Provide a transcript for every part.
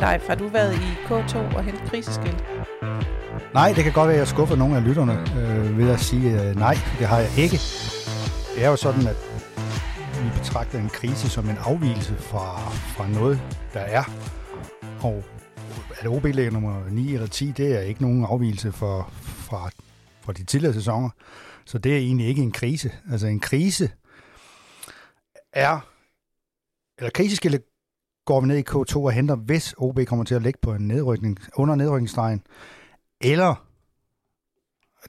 Leif, har du været i K2 og hentet kriseskilt? Nej, det kan godt være, at jeg skuffer nogle af lytterne øh, ved at sige øh, nej, det har jeg ikke. Det er jo sådan, at vi betragter en krise som en afvielse fra, fra noget, der er. Og at OB ligger nummer 9 eller 10, det er ikke nogen afvielse for, fra, fra de tidligere sæsoner. Så det er egentlig ikke en krise. Altså en krise er, eller kriseskillet går vi ned i K2 og henter, hvis OB kommer til at ligge på en nedrykning, under nedrykningsstregen, eller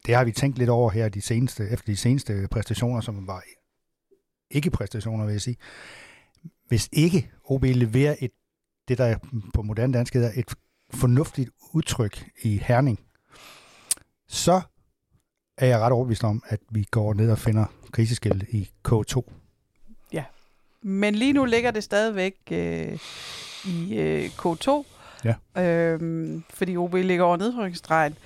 det har vi tænkt lidt over her de seneste, efter de seneste præstationer, som var ikke præstationer, vil jeg sige. Hvis ikke OB leverer et, det der på moderne dansk hedder et fornuftigt udtryk i Herning, så er jeg ret overbevist om, at vi går ned og finder kriseskæld i K2. Men lige nu ligger det stadigvæk øh, i øh, K2, ja. øh, fordi OB ligger over nedrykningsstregen.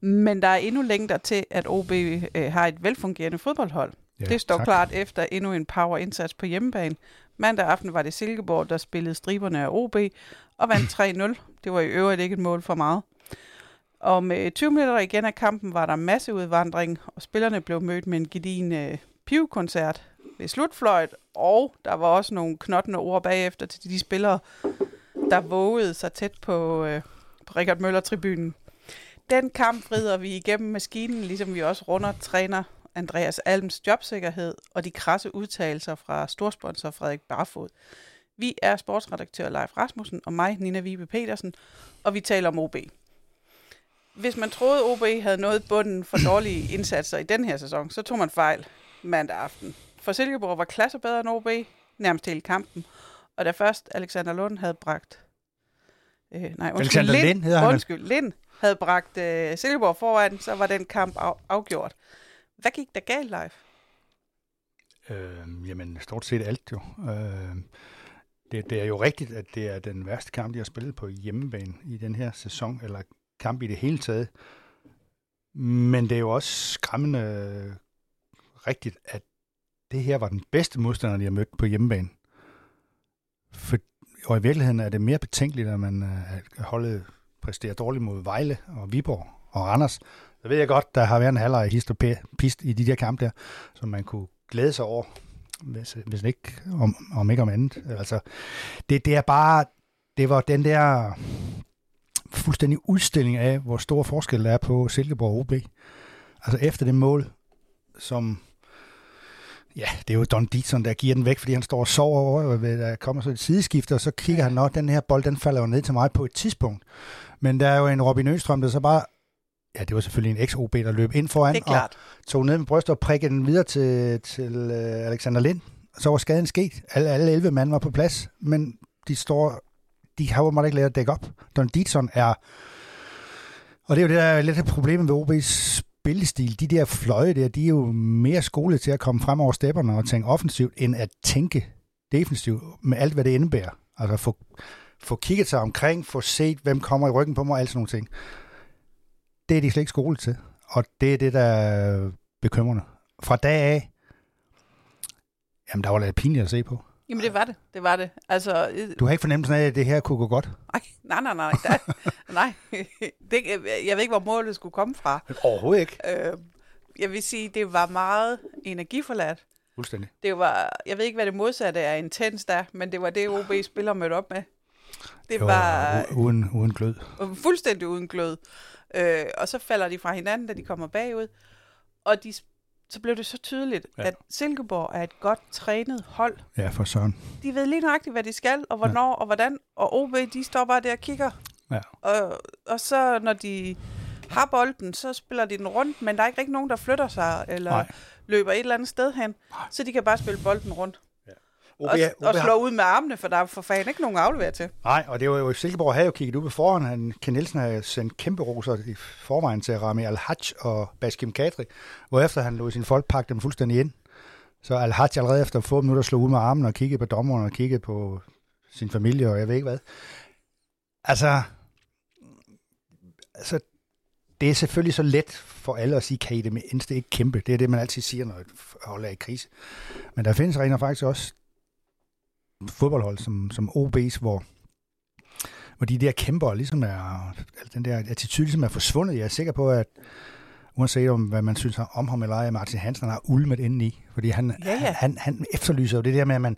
Men der er endnu længere til, at OB øh, har et velfungerende fodboldhold. Ja, det står tak. klart efter endnu en power-indsats på hjemmebane. Mandag aften var det Silkeborg, der spillede striberne af OB og vandt 3-0. Det var i øvrigt ikke et mål for meget. Og med 20 minutter igen af kampen var der masse udvandring, og spillerne blev mødt med en gedin øh, pivkoncert ved slutfløjt, og der var også nogle knottende ord bagefter til de spillere, der vågede sig tæt på, øh, på Richard Møller-tribunen. Den kamp rider vi igennem maskinen, ligesom vi også runder træner Andreas Alms jobsikkerhed og de krasse udtalelser fra storsponsor Frederik Barfod. Vi er sportsredaktør Leif Rasmussen og mig, Nina Vibe Petersen, og vi taler om OB. Hvis man troede, OB havde nået bunden for dårlige indsatser i den her sæson, så tog man fejl mandag aften. For Silkeborg var klasse bedre end OB, nærmest hele kampen. Og da først Alexander Lund havde bragt... Øh, nej, undskyld, Alexander Lind, Lind hedder undskyld, Lind havde bragt øh, Silkeborg foran, så var den kamp af, afgjort. Hvad gik der galt, live? Øh, jamen, stort set alt jo. Øh, det, det er jo rigtigt, at det er den værste kamp, de har spillet på hjemmebane i den her sæson, eller kamp i det hele taget. Men det er jo også skræmmende rigtigt, at det her var den bedste modstander, de har mødt på hjemmebane. For, og i virkeligheden er det mere betænkeligt, at man øh, at holdet præsterer dårligt mod Vejle og Viborg og Randers. Så ved jeg godt, der har været en halvleg hist og pist i de der kampe der, som man kunne glæde sig over, hvis, hvis ikke om, om ikke om andet. Altså, det, det er bare, det var den der fuldstændig udstilling af, hvor stor forskel der er på Silkeborg og OB. Altså efter det mål, som Ja, det er jo Don Dietzson, der giver den væk, fordi han står og sover over, ved der kommer så et sideskift, og så kigger han, når den her bold, den falder jo ned til mig på et tidspunkt. Men der er jo en Robin Østrøm, der så bare, ja, det var selvfølgelig en XOB, der løb ind foran, og tog ned med brystet og prikkede den videre til, til uh, Alexander Lind. Så var skaden sket. Alle, alle 11 mand var på plads, men de står, de har jo ikke lært at dække op. Don Dietzson er, og det er jo det, der er lidt et problem ved OB's spillestil, de der fløje der, de er jo mere skole til at komme frem over stepperne og tænke offensivt, end at tænke defensivt med alt, hvad det indebærer. Altså få, få kigget sig omkring, få set, hvem kommer i ryggen på mig, og alt sådan nogle ting. Det er de slet ikke skole til. Og det er det, der er bekymrende. Fra dag af, jamen der var lidt pinligt at se på. Jamen det var det, det var det. Altså, øh, du har ikke fornemmelsen af, at det her kunne gå godt? Nej, nej, nej, nej. nej. Det, jeg ved ikke, hvor målet skulle komme fra. Overhovedet ikke. Øh, jeg vil sige, det var meget energiforladt. Fuldstændig. Det var, jeg ved ikke, hvad det modsatte er intens der, men det var det, OB-spiller mødte op med. Det jo, var... Uden, uden glød. Fuldstændig uden glød. Øh, og så falder de fra hinanden, da de kommer bagud. Og de så blev det så tydeligt, ja. at Silkeborg er et godt trænet hold. Ja, for sådan. De ved lige nøjagtigt, hvad de skal, og hvornår, ja. og hvordan. Og OB, de står bare der og kigger. Ja. Og, og så, når de har bolden, så spiller de den rundt, men der er ikke rigtig nogen, der flytter sig, eller Nej. løber et eller andet sted hen. Nej. Så de kan bare spille bolden rundt. OB, og, OB og slå ud med armene, for der er for fanden ikke nogen aflevere til. Nej, og det var jo, Silkeborg havde jo kigget ud på forhånd. Han, Ken Nielsen havde sendt kæmpe roser i forvejen til Rami Al-Hajj og Baskim Kadri, hvorefter han lå sin folk pakke dem fuldstændig ind. Så Al-Hajj allerede efter få minutter slog ud med armen og kiggede på dommeren og kiggede på sin familie og jeg ved ikke hvad. Altså, altså det er selvfølgelig så let for alle at sige, kan I det mindste ikke kæmpe? Det er det, man altid siger, når et hold er i krise. Men der findes rent faktisk også fodboldhold som, som OB's, hvor, hvor de der kæmper ligesom er, den der attitude ligesom er forsvundet. Jeg er sikker på, at uanset om hvad man synes om ham eller ej, Martin Hansen har ulmet indeni. Fordi han, Ja, ja. han, han efterlyser jo det der med, at man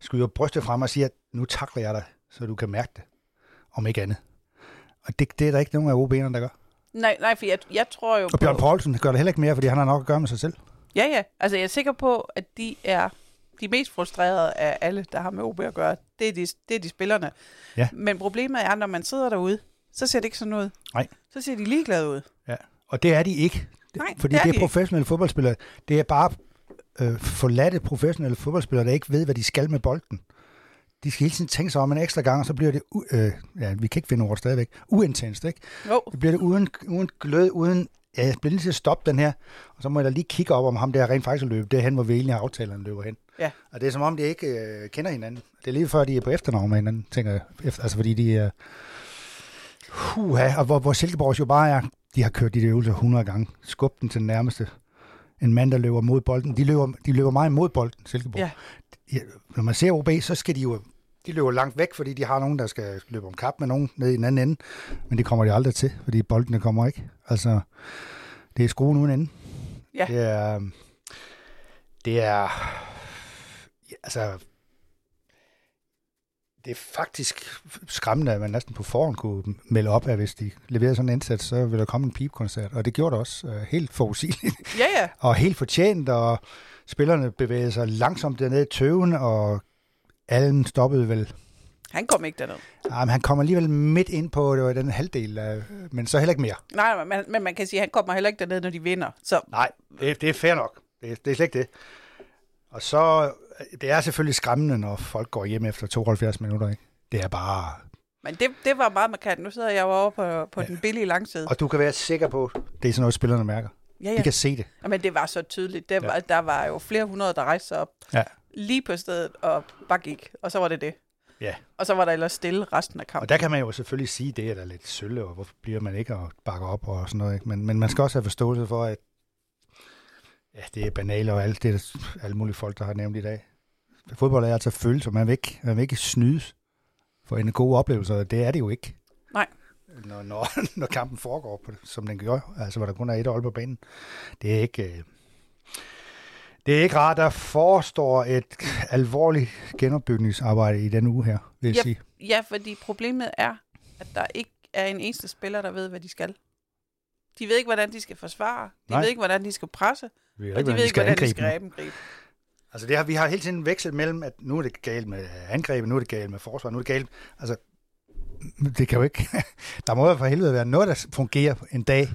skyder brystet frem og siger, at nu takler jeg dig, så du kan mærke det, om ikke andet. Og det, det er der ikke nogen af OB'erne, der gør. Nej, nej, for jeg, jeg tror jo Og Bjørn på... Poulsen gør det heller ikke mere, fordi han har nok at gøre med sig selv. Ja, ja. Altså, jeg er sikker på, at de er de mest frustrerede af alle, der har med OB at gøre. Det er de, det er de spillerne. Ja. Men problemet er, når man sidder derude, så ser det ikke sådan ud. Nej. Så ser de ligeglade ud. Ja. Og det er de ikke. Nej, Fordi det er det er de ikke. professionelle fodboldspillere. Det er bare øh, forladte professionelle fodboldspillere, der ikke ved, hvad de skal med bolden. De skal hele tiden tænke sig om en ekstra gang, og så bliver det, u- øh, ja, vi kan ikke finde ordet stadigvæk, uintenst, ikke? Jo, Det bliver det uden, uden glød, uden, ja, jeg bliver lige til at stoppe den her, og så må jeg da lige kigge op, om ham der rent faktisk løber det hen, hvor vi egentlig han løber hen. Ja. Og det er som om, de ikke øh, kender hinanden. Det er lige før, de er på efternavn med hinanden, tænker jeg. Efter, altså fordi de er... Huha, og hvor, hvor Silkeborg jo bare er, de har kørt de der øvelser 100 gange. Skub den til den nærmeste. En mand, der løber mod bolden. De løber, de løber meget mod bolden, Silkeborg. Ja. Ja, når man ser OB, så skal de jo de løber langt væk, fordi de har nogen, der skal løbe om kap med nogen nede i den anden ende. Men det kommer de aldrig til, fordi boldene kommer ikke. Altså, det er skruen uden ende. Ja. Det er, det er, altså, det er faktisk skræmmende, at man næsten på forhånd kunne melde op, at hvis de leverede sådan en indsats, så ville der komme en pipkoncert. Og det gjorde det også uh, helt forudsigeligt ja, ja. og helt fortjent, og spillerne bevægede sig langsomt dernede i tøven, og Allen stoppede vel. Han kom ikke derned. Ja, men han kom alligevel midt ind på det var den halvdel, af, men så heller ikke mere. Nej, men, men man kan sige, at han kommer heller ikke derned, når de vinder. Så Nej, det, det er fair nok. Det, det er slet ikke det. Og så, det er selvfølgelig skræmmende, når folk går hjem efter 72 minutter. Ikke? Det er bare... Men det, det var meget markant. Nu sidder jeg jo over på, på ja. den billige langside. Og du kan være sikker på, det er sådan noget, spillerne mærker. Ja, De ja. kan se det. Men det var så tydeligt. Det var, ja. Der var jo flere hundrede, der rejste sig op Ja. lige på stedet og bare gik. Og så var det det. Ja. Og så var der ellers stille resten af kampen. Og der kan man jo selvfølgelig sige, det er da lidt sølle, og hvorfor bliver man ikke og bakker op og sådan noget. Ikke? Men, men man skal også have forståelse for, at ja, det er banalt og alt det, alle mulige folk, der har nævnt i dag. Fodbold er altså følelser. Man vil ikke, man vil ikke snydes for en god oplevelse, og det er det jo ikke. Nej. Når, når, når kampen foregår, på, som den gør, altså hvor der kun er et hold på banen. Det er ikke... Øh, det er ikke rart, der forestår et alvorligt genopbygningsarbejde i den uge her, vil jeg Yep. sige. Ja, fordi problemet er, at der ikke er en eneste spiller, der ved, hvad de skal. De ved ikke, hvordan de skal forsvare. De Nej. ved ikke, hvordan de skal presse. Vi Og de ved ikke, hvordan de skal angribe. Altså det har, vi har hele tiden vekslet mellem, at nu er det galt med angrebet, nu er det galt med forsvar, nu er det galt... Altså, det kan jo ikke... der må jo for helvede være noget, der fungerer en dag.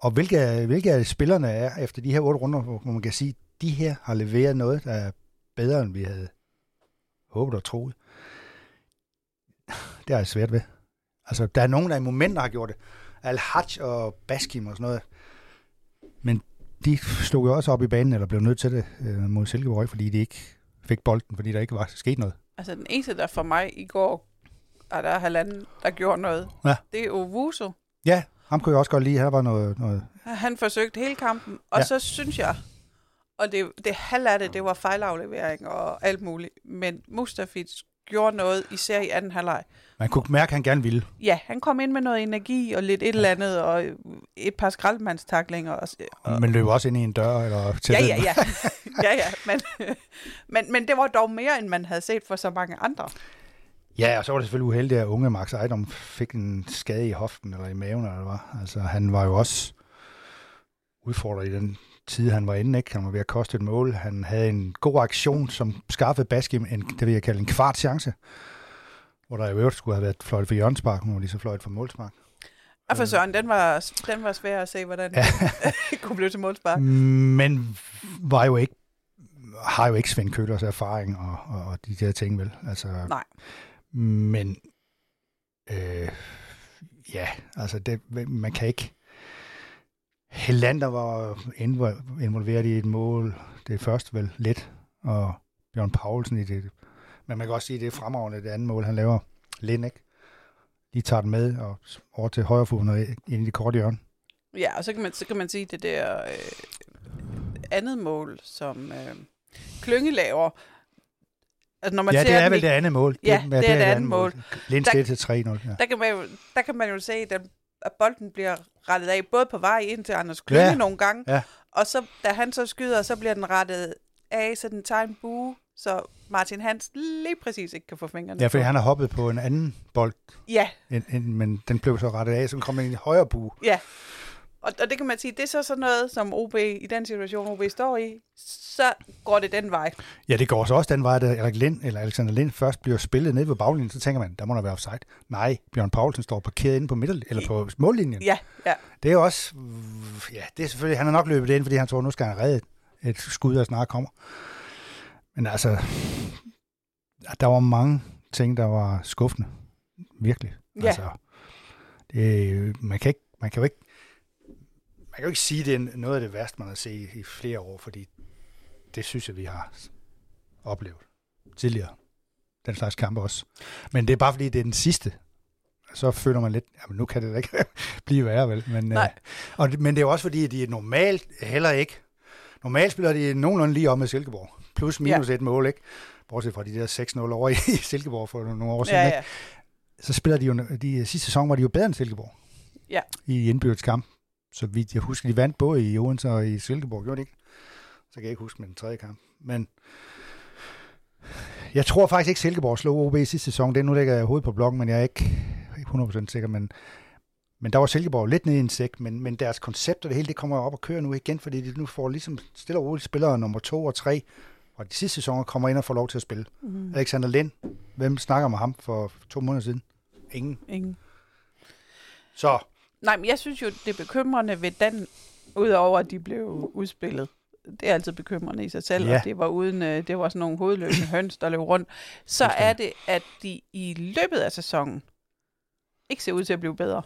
Og hvilke, hvilke af spillerne er efter de her otte runder, hvor hvor man kan sige, de her har leveret noget, der er bedre, end vi havde håbet og troet. Det er jeg svært ved. Altså, der er nogen, der i momenter har gjort det. Al-Hajj og Baskim og sådan noget. Men de slog jo også op i banen, eller blev nødt til det øh, mod Silkeborg, fordi de ikke fik bolden, fordi der ikke var sket noget. Altså, den eneste, der for mig i går, er der halvanden, der gjorde noget. Ja. Det er Owusu. Ja, ham kunne jeg også godt lide. Her var noget... noget Han forsøgte hele kampen, og Ja. så synes jeg, og det, det halv af det, det var fejlaflevering og alt muligt, men Mustafic gjorde noget, især i anden halvleg. Man kunne mærke, at han gerne ville. Ja, han kom ind med noget energi og lidt et eller andet, og et par skraldmandstaklinger. Og, og, Men løb også ind i en dør, eller til ja, ja, ja. ja, ja. Men, men, men det var dog mere, end man havde set for så mange andre. Ja, og så var det selvfølgelig uheldigt, at unge Max Ejdom fik en skade i hoften, eller i maven, eller hvad. Altså, han var jo også udfordret i den tid, han var inde, ikke? Han var ved at koste et mål. Han havde en god aktion, som skaffede Baskim en, det vil jeg kalde en kvart chance, hvor der i øvrigt skulle have været fløjt for hjørnspark, nu var lige så fløjt for målspark. Og for Søren, den var, den var svær at se, hvordan Ja. det kunne blive til målspark. Men var jo ikke har jo ikke Svend Køllers erfaring og, og, og de der ting, vel? Altså, Nej. Men øh, ja, altså det, man kan ikke... Helander var invo- involveret i et mål. Det er først vel let, og Bjørn Paulsen i det. Men man kan også sige, at det er fremragende, det andet mål, han laver. Lind, ikke? De tager den med og over til højre og ind i det korte hjørne. Ja, og så kan man, så kan man sige, det der øh, andet mål, som øh, Klynge laver, Altså, når man ja, ser det er vel det andet mål. Ja, det er det andet mål. Lind Der- til til 3-0. Ja. der kan, man jo, der kan man jo se, at, at bolden bliver rettet af, både på vej ind til Anders Klynge Ja. nogle gange, Ja. og så, da han så skyder, så bliver den rettet af, så den tager en bue, så Martin Hans lige præcis ikke kan få fingrene ja, fordi han har hoppet på en anden bold, Ja, end, end, men den blev så rettet af, så den kom ind i højre bue. ja. Og, og det kan man sige, det er så sådan noget, som OB i den situation, OB står i, så går det den vej. Ja, det går så også den vej, da Erik Lind, eller Alexander Lind først bliver spillet ned ved baglinjen, så tænker man, der må der være offside. Nej, Bjørn Poulsen står parkeret inde på middel, eller på mållinjen. Ja, ja. Det er også, ja, det er selvfølgelig, han har nok løbet ind, fordi han tror, nu skal han redde et skud, der snart kommer. Men altså, der var mange ting, der var skuffende. Virkelig. Ja. Altså, det, man, kan ikke, man kan jo ikke man kan jo ikke sige, at det er noget af det værste, man har set i flere år, fordi det synes jeg, vi har oplevet tidligere. Den slags kampe også. Men det er bare fordi, det er den sidste. Så føler man lidt, jamen nu kan det da ikke blive værre, vel? Men, Nej. Øh, og, men det er jo også fordi, at de er normalt heller ikke. Normalt spiller de nogenlunde lige om med Silkeborg. Plus minus ja. et mål, ikke? Bortset fra de der 6-0 over i Silkeborg for nogle år siden. Ja, ikke? ja. så spiller de jo, de sidste sæson var de jo bedre end Silkeborg. Ja. I indbyrdes kamp. Så vidt jeg husker, de vandt både i Odense og i Silkeborg, gjorde de ikke? Så kan jeg ikke huske med den tredje kamp. Men jeg tror faktisk ikke, Silkeborg slog OB i sidste sæson. Det nu lægger jeg hovedet på blokken, men jeg er ikke, ikke 100% sikker. Men, men der var Silkeborg lidt nede i en sæk, men, men deres koncept og det hele, det kommer op og kører nu igen, fordi de nu får ligesom stille og roligt spillere nummer to og tre, og de sidste sæsoner kommer ind og får lov til at spille. Mm. Alexander Lind, hvem snakker med ham for to måneder siden? Ingen. Ingen. Så Nej, men jeg synes jo, det er bekymrende ved den, udover at de blev udspillet. Det er altid bekymrende i sig selv, Ja. og det var uden, øh, det var sådan nogle hovedløse høns, der løb rundt. Så er det, at de i løbet af sæsonen ikke ser ud til at blive bedre.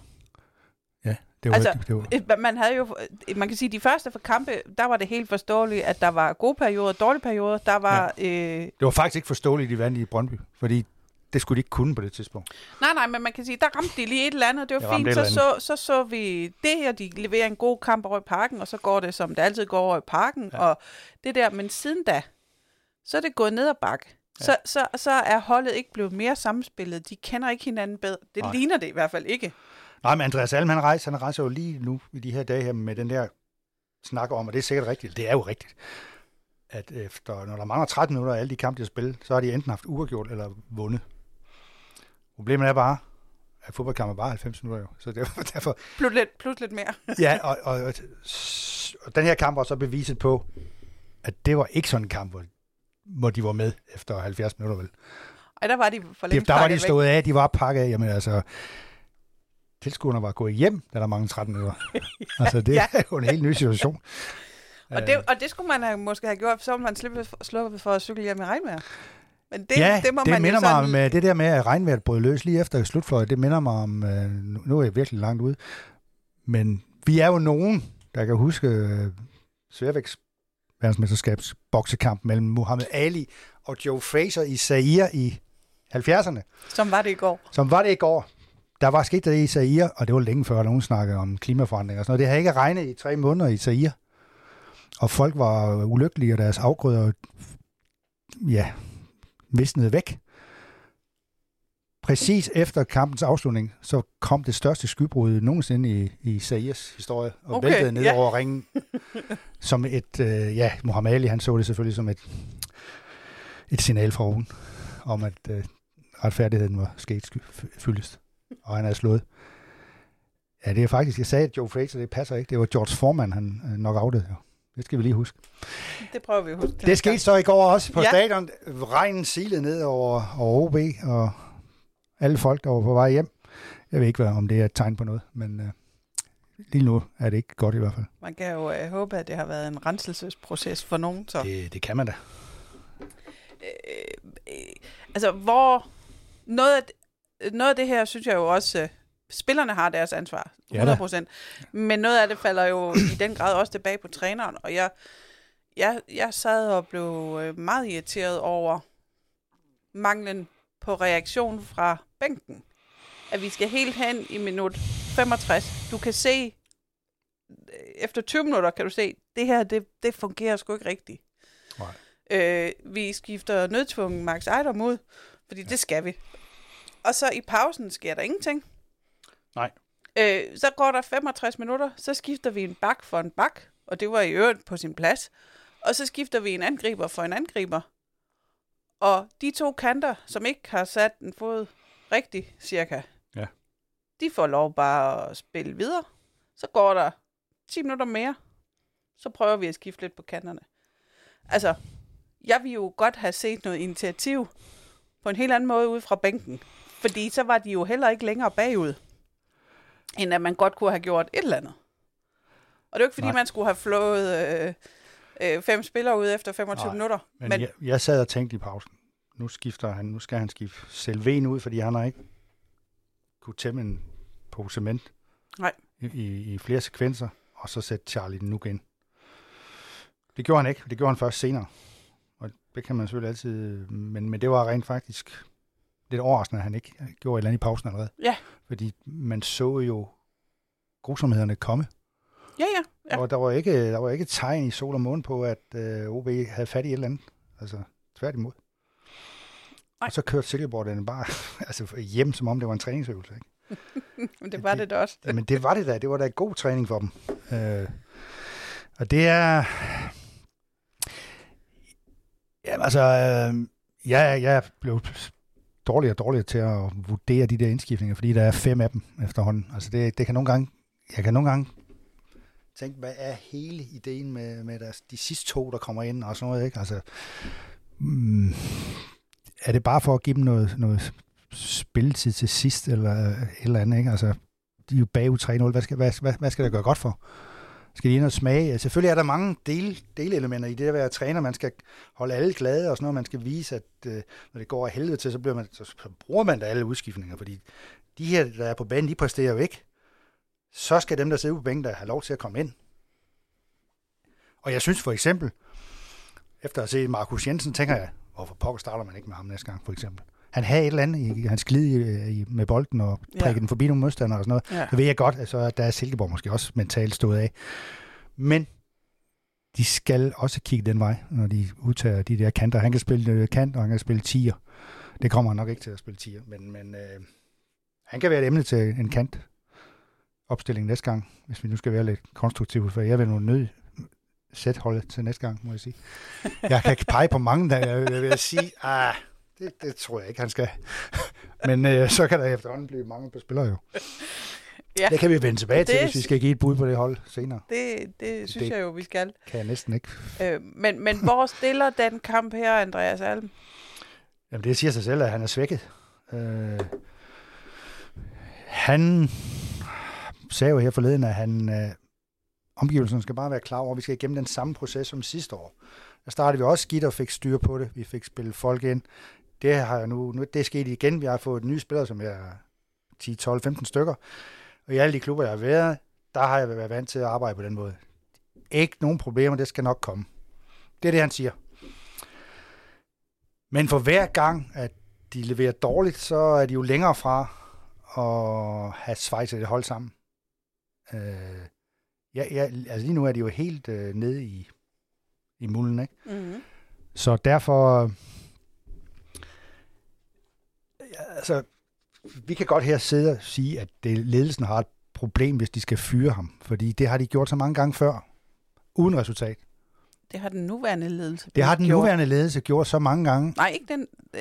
Det var, Altså, det var Man havde jo, øh, man kan sige, de første for kampe, der var det helt forståeligt, at der var gode perioder, dårlige perioder. Der var, ja. øh, Det var faktisk ikke forståeligt, de vandt i Brøndby, fordi det skulle de ikke kunne på det tidspunkt. nej, nej, men man kan sige, der ramte de lige et eller andet. Det Det var ramte fint. Så så, så så vi det her, de leverer en god kamp over i parken, og så går det, som det altid går over i parken. Ja. Og det der, men siden da, så er det gået ned ad bakke. Ja. Så, så, så er holdet ikke blevet mere samspillet. De kender ikke hinanden bedre. Det. Nej. ligner det i hvert fald ikke. Nej, men Andreas Alm, han rejser, han rejser jo lige nu i de her dage her med den der snak om, og det er sikkert rigtigt, det er jo rigtigt, at efter, når der mangler 13 minutter af alle de kampe, de har spillet, så har de enten haft uafgjort eller vundet. Problemet er bare, at fodboldkamp er bare 90 minutter jo, så derfor, derfor Plus lidt, plus lidt mere. ja, og, og, og, og den her kamp var så beviset på, at det var ikke sådan en kamp, hvor, hvor de var med efter 70 minutter, vel? Ej, der var de for Det, længst der var de pakket væk. stået af, de var pakket af. Jamen altså, tilskuerne var gået hjem, da der mange 13 minutter. Altså, det Ja. er jo en helt ny situation. Og det, og det skulle man have, måske have gjort, så ville man slippe sluppe for at cykle hjem i regnvejr. Men det, ja, det må det man minder mig sådan... om øh, det der med, at regnvejret brød løs lige efter slutfløjet. Det minder mig om, øh, nu er jeg virkelig langt ude, men vi er jo nogen, der kan huske øh, Sværvægts verdensmesterskabs boksekamp mellem Muhammad Ali og Joe Fraser i Zaire i 70'erne. Som var det i går. Som var det i går. Der var sket det i Zaire, og det var længe før, nogen snakkede om klimaforandringer og sådan noget. Det havde ikke regnet i tre måneder i Zaire. Og folk var ulykkelige, og deres afgrøder, ja, visnede væk. Præcis efter kampens afslutning, så kom det største skybrud nogensinde i, i Zaires historie, og Okay, væltede ned ja. over ringen. som et, øh, ja, Muhammad Ali, han så det selvfølgelig som et, et signal fra oven, om at øh, retfærdigheden var sket sky- fyldest, og han er slået. Ja, det er faktisk, jeg sagde, at Joe Fraser, det passer ikke. Det var George Foreman, han øh, nok outede. Jo. Det skal vi lige huske. Det prøver vi at huske. Det skete så i går også på ja. Stadion. Regnen silede ned over, over OB, og alle folk, der var på vej hjem. Jeg ved ikke, hvad, om det er et tegn på noget, men øh, lige nu er det ikke godt i hvert fald. Man kan jo øh, håbe, at det har været en renselsesproces for nogen. Så. Det, det kan man da. Øh, øh, altså, hvor... Noget af, noget af det her, synes jeg jo også... Øh, spillerne har deres ansvar, Ja da. 100%. men noget af det falder jo i den grad også tilbage på træneren, og jeg, jeg, jeg sad og blev øh, meget irriteret over manglen på reaktion fra bænken. At vi skal helt hen i minut 65. Du kan se, øh, efter 20 minutter kan du se, det her, det, det fungerer sgu ikke rigtigt. Nej. Øh, vi skifter nødtvungen Max Ejdom ud, fordi ja. det skal vi. Og så i pausen sker der ingenting. Nej. Øh, så går der 65 minutter, så skifter vi en bak for en bak, og det var i øvrigt på sin plads. Og så skifter vi en angriber for en angriber. Og de to kanter, som ikke har sat en fod rigtig cirka, Ja. de får lov bare at spille videre. Så går der 10 minutter mere, så prøver vi at skifte lidt på kanterne. Altså, jeg vil jo godt have set noget initiativ på en helt anden måde ude fra bænken. Fordi så var de jo heller ikke længere bagud, end at man godt kunne have gjort et eller andet. Og det er jo ikke, fordi Nej. Man skulle have flået øh, øh, fem spillere ud efter 25 Nej, minutter. Men, men jeg, jeg sad og tænkte i pausen, nu skifter han, nu skal han skifte Selven ud, fordi han har ikke kunne tæmme en på cement Nej. i, i, i flere sekvenser, og så sætte Charlie nu ind. Det gjorde han ikke, det gjorde han først senere. Og det kan man selvfølgelig altid, men, men det var rent faktisk lidt overraskende, at han ikke gjorde et eller andet i pausen allerede. Ja. Fordi man så jo grusomhederne komme. Ja, ja. Der, var, der, var ikke, der var ikke tegn i sol og måne på, at øh, OB havde fat i et eller andet. Altså, tværtimod. Nej. Og så kørte Silkeborg den bare altså, hjem, som om det var en træningsøvelse. Ikke? Men det var det da også. Men det var det da. Det var da god træning for dem. Øh, og det er... Jamen, altså, øh, jeg, jeg blev dårligere og dårligere til at vurdere de der indskiftninger, fordi der er fem af dem efterhånden. Altså, det, det kan nogle gange... Jeg kan nogle gange tænke, hvad er hele ideen med, med deres, de sidste to, der kommer ind og sådan noget, ikke? Altså, mm, er det bare for at give dem noget, noget spilletid til sidst, eller et eller andet, ikke? Altså, de er jo bagud 3-0. Hvad skal, hvad, hvad, hvad skal det gøre godt for? Skal lige ind og smage? Selvfølgelig er der mange del, delelementer i det at være træner. Man skal holde alle glade og sådan noget. Man skal vise, at øh, når det går af helvede til, så, bliver man, så, så bruger man da alle udskiftninger, fordi de her, der er på banen, de præsterer jo ikke. Så skal dem, der sidder på bænken, der have lov til at komme ind. Og jeg synes for eksempel, efter at se Markus Jensen, tænker jeg, hvorfor pokker starter man ikke med ham næste gang, for eksempel. Han havde et eller andet i hans glid i, i, med bolden og prikke Ja. den forbi nogle modstandere og sådan noget. Ja. Så ved jeg godt, at så er- der er Silkeborg måske også mentalt stået af. Men de skal også kigge den vej, når de udtager de der kanter. Han kan spille øh, kant, og han kan spille tier. Det kommer han nok ikke til at spille tier, men, men øh, han kan være et emne til en kant opstilling næste gang, hvis vi nu skal være lidt konstruktive, for jeg vil nu nød sæt holdet til næste gang, må jeg sige. Jeg kan ikke pege på mange, der jeg vil- vil sige, ah, det, det tror jeg ikke, han skal. Men øh, så kan der efterhånden blive mange på spillere jo. Ja. Det kan vi vende tilbage til, Det- hvis vi skal give et bud på det hold senere. Det, det synes Det- jeg jo, vi skal. Kan jeg næsten ikke. Øh, men, men hvor stiller den kamp her, Andreas Alm? Jamen, det siger sig selv, at han er svækket. Øh, han sagde jo her forleden, at han, øh, omgivelserne skal bare være klar over, at vi skal igennem den samme proces som sidste år. Der startede vi også skidt og fik styr på det. Vi fik spillet folk ind. Det har jeg nu, nu det er sket igen. Vi har fået nye spillere, som er 10, 12, 15 stykker. Og i alle de klubber, jeg har været, der har jeg været vant til at arbejde på den måde. Ikke nogen problemer, det skal nok komme. Det er det, han siger. Men for hver gang, at de leverer dårligt, så er de jo længere fra at have Schweiz et hold sammen. Øh, ja, ja, altså lige nu er de jo helt øh, nede i, i mulden, ikke? Mm-hmm. Så derfor... Altså, vi kan godt her sidde og sige, at det, ledelsen har et problem, hvis de skal fyre ham. Fordi det har de gjort så mange gange før, uden resultat. Det har den nuværende ledelse Det har den gjort. nuværende ledelse gjort så mange gange. Nej, ikke den. Øh,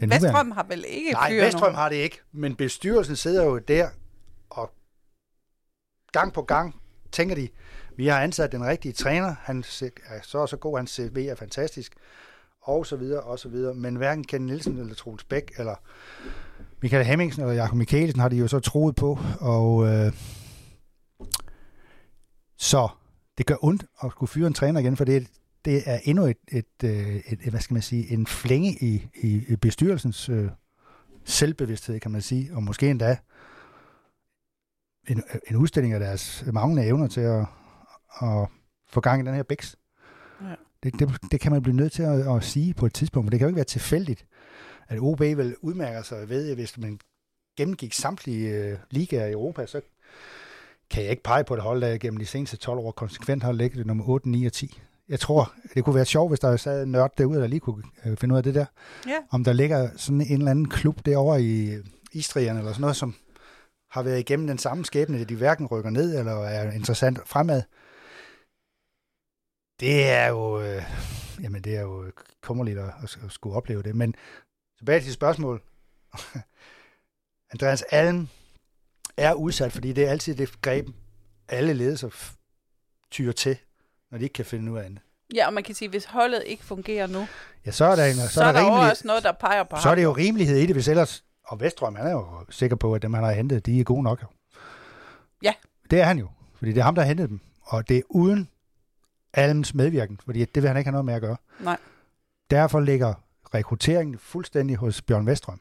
Den nuværende- har vel ikke Nej, fyret nogen? har det ikke, men bestyrelsen sidder jo der, og gang på gang tænker de, vi har ansat den rigtige træner, han er så og så god, hans CV er fantastisk, og så videre, og så videre. Men hverken Ken Nielsen eller Troels Bæk, eller Michael Hemmingsen eller Jakob Mikkelsen har de jo så troet på, og øh, så det gør ondt at skulle fyre en træner igen, for det, det er endnu et, et, øh, et, et, hvad skal man sige, en flænge i, i, i bestyrelsens øh, selvbevidsthed, kan man sige, og måske endda en, en udstilling af deres manglende evner til at, at få gang i den her bæks. Det, det, det kan man blive nødt til at, at sige på et tidspunkt, men det kan jo ikke være tilfældigt, at OB vil udmærke sig ved, at hvis man gennemgik samtlige øh, ligaer i Europa, så kan jeg ikke pege på et hold, der gennem de seneste 12 år konsekvent har ligget nummer 8, 9 og 10. Jeg tror, det kunne være sjovt, hvis der sad en nørd derude, der lige kunne øh, finde ud af det der. Ja. Om der ligger sådan en eller anden klub derovre i Istrien eller sådan noget, som har været igennem den samme skæbne, at de hverken rykker ned eller er interessant fremad. Det er jo, øh, jamen det er jo kummerligt at, at skulle opleve det. Men tilbage til spørgsmål. Andreas Alm er udsat, fordi det er altid det greb, alle ledelser tyrer til, når de ikke kan finde ud af det. Ja, og man kan sige, at hvis holdet ikke fungerer nu, Ja, så er der, en, så så er der rimelig- også noget, der peger på så er ham. det jo rimelighed i det, hvis ellers... Og Vestrøm, han er jo sikker på, at dem, han har hentet, de er gode nok. Jo. Ja. Det er han jo, fordi det er ham, der har hentet dem. Og det er uden Alms medvirken, fordi det vil han ikke have noget med at gøre. Nej. Derfor ligger rekrutteringen fuldstændig hos Bjørn Vestrøm.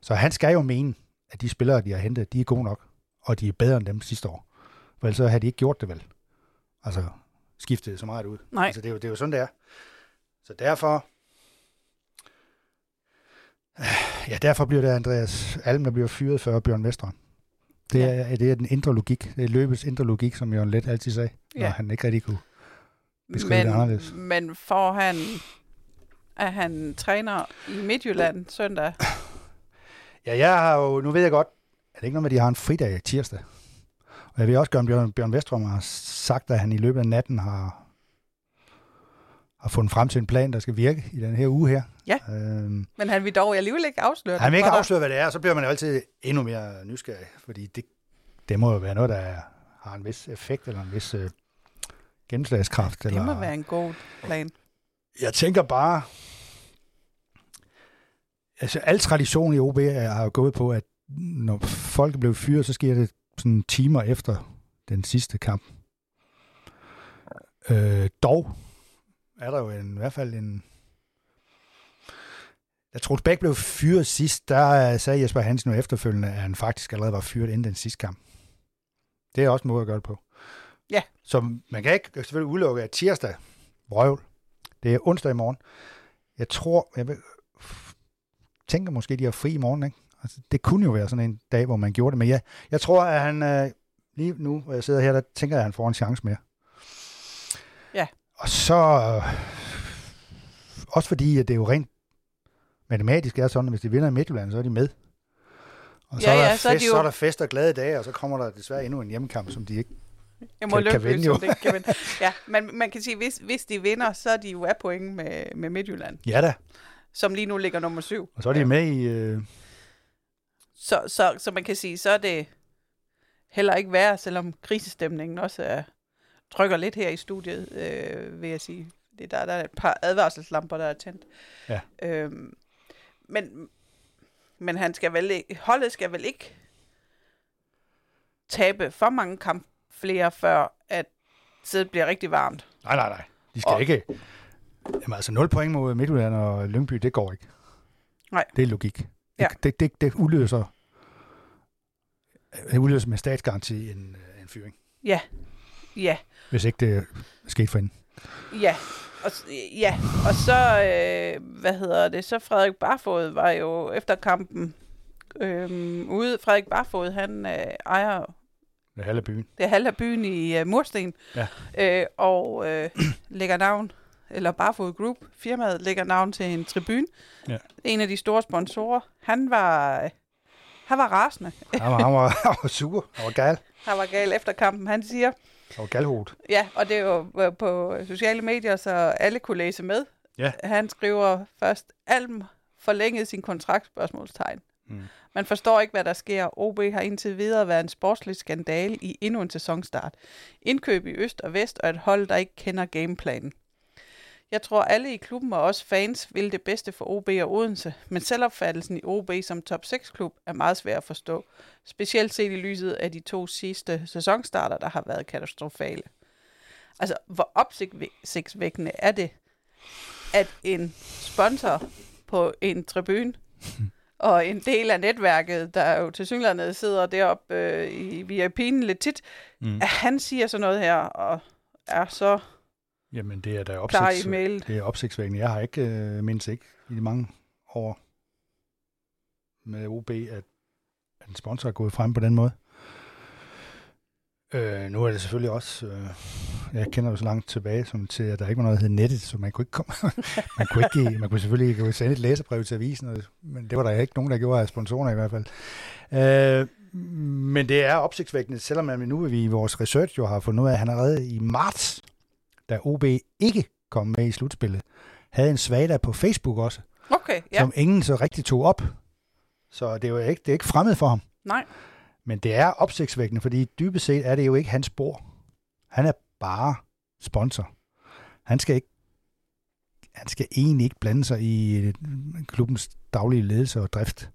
Så han skal jo mene, at de spillere, de har hentet, de er gode nok, og de er bedre end dem sidste år. For ellers så havde de ikke gjort det vel. Altså, skiftet så meget ud. Nej. Altså, det er, jo, det er jo sådan, det er. Så derfor... Ja, derfor bliver det Andreas Alm, der bliver fyret før Bjørn Vestrøm. Det er, det er den indre logik. Det er løbets indre logik, som Jørgen Let altid sagde, når Ja. han ikke rigtig kunne. beskrive det anderledes. men, men får han, at han træner i Midtjylland søndag? Ja, jeg har jo, nu ved jeg godt, er det ikke noget med, at de har en fridag tirsdag? Og jeg vil også om Bjørn, Bjørn Vestrøm har sagt, at han i løbet af natten har, har fundet frem til en plan, der skal virke i den her uge her. Ja. Øhm, Men han vil dog alligevel ikke afsløre han vil det ikke afsløre, hvad det er, og så bliver man jo altid endnu mere nysgerrig, fordi det, det må jo være noget, der er, har en vis effekt, eller en vis øh, gennemslagskraft. Det eller, må være en god plan. Jeg tænker bare, altså al tradition i OB er- har jo gået på, at når folk er blevet fyret, så sker det sådan timer efter den sidste kamp. Øh, dog er der jo en, i hvert fald en... Da Troels Bæk blev fyret sidst, der øh, sagde Jesper Hansen jo efterfølgende, at han faktisk allerede var fyret inden den sidste kamp. Det er også en måde at gøre det på. Ja. Så man kan ikke selvfølgelig udelukke, at tirsdag, vrøvl, det er onsdag i morgen. Jeg tror, jeg ved, tænker måske, de har fri i morgen, ikke? Altså, det kunne jo være sådan en dag, hvor man gjorde det, men ja, jeg tror, at han øh, lige nu, hvor jeg sidder her, der tænker jeg, at han får en chance mere. Ja. Og så, øh, også fordi, at det er jo rent matematisk er sådan, at hvis de vinder i Midtjylland, så er de med. Og så, Ja, er der ja, så er fest, de jo- så er der fest og glade dage, og så kommer der desværre endnu en hjemmekamp, som de ikke... Jeg må Kan- kan lykke, vinde, jo. de ikke kan vinde. Ja, men man kan sige, hvis, hvis de vinder, så er de jo af point med, med Midtjylland, Ja da, som lige nu ligger nummer syv. og så er de med i... Øh, Så, så, så man kan sige, så er det heller ikke værre, selvom krisestemningen også er, trykker lidt her i studiet, øh, vil jeg sige. Det der, der er et par advarselslamper, der er tændt. Ja. Øhm, men, men han skal vel ikke, holdet skal vel ikke tabe for mange kamp flere, før at sædet bliver rigtig varmt. nej, nej, nej. De skal Og- ikke... Jamen altså 0 point mod Midtjylland og Lyngby, det går ikke. Nej. Det er logik. Ja. Det, det, det, det udløser, det udløser med statsgaranti en, en fyring, Ja, ja, hvis ikke det er sket for hende. ja. Og, ja, og så, øh, hvad hedder det, så Frederik Barfod var jo efter kampen øh, ude. Frederik Barfod, han øh, ejer Med halve byen. det er halv af byen i øh, Mursten, Ja. øh, og øh, lægger navn, eller Barfod Group, firmaet lægger navn til en tribune. Ja. En af de store sponsorer. Han var, øh, han var rasende. Han var, han var, han var sur. Han var gal. Han var gal efter kampen. Han siger, Var galhovedet. ja, og det er jo øh, på sociale medier, så alle kunne læse med. Ja. Han skriver først, Alm forlængede sin kontrakt, spørgsmålstegn. Mm. Man forstår ikke, hvad der sker. OB har indtil videre været en sportslig skandale i endnu en sæsonstart. Indkøb i øst og vest og et hold, der ikke kender gameplanen. Jeg tror, alle i klubben og også fans vil det bedste for OB og Odense, men selvopfattelsen i OB som top 6-klub er meget svær at forstå. Specielt set i lyset af de to sidste sæsonstarter, der har været katastrofale. Altså, hvor opsigtsvækkende er det, at en sponsor på en tribune og en del af netværket, der jo til synligheden sidder deroppe øh, i VIP'en lidt tit, Mm. at han siger sådan noget her, og er så Jamen, det er da opsigts, det er opsigtsvækkende. Jeg har ikke øh, mindst ikke i mange år med OB, at at en sponsor er gået frem på den måde. Øh, nu er det selvfølgelig også øh, jeg kender jo så langt tilbage, som til, at der ikke var noget, der hed nettet, så man kunne ikke komme, man kunne ikke, man kunne selvfølgelig ikke sende et læserbrev til avisen, men det var der ikke nogen, der gjorde af sponsorer i hvert fald. Øh, men det er opsigtsvækkende, selvom vi nu vi i vores research jo har fundet ud af, at han allerede i marts, da OB ikke kom med i slutspillet, havde en svagdag på Facebook også, Okay, ja. som ingen så rigtig tog op. Så det er jo ikke, det er ikke fremmed for ham. Nej. Men det er opsigtsvækkende, fordi dybest set er det jo ikke hans spor. Han er bare sponsor. Han skal ikke han skal egentlig ikke blande sig i øh, klubbens daglige ledelse og drift.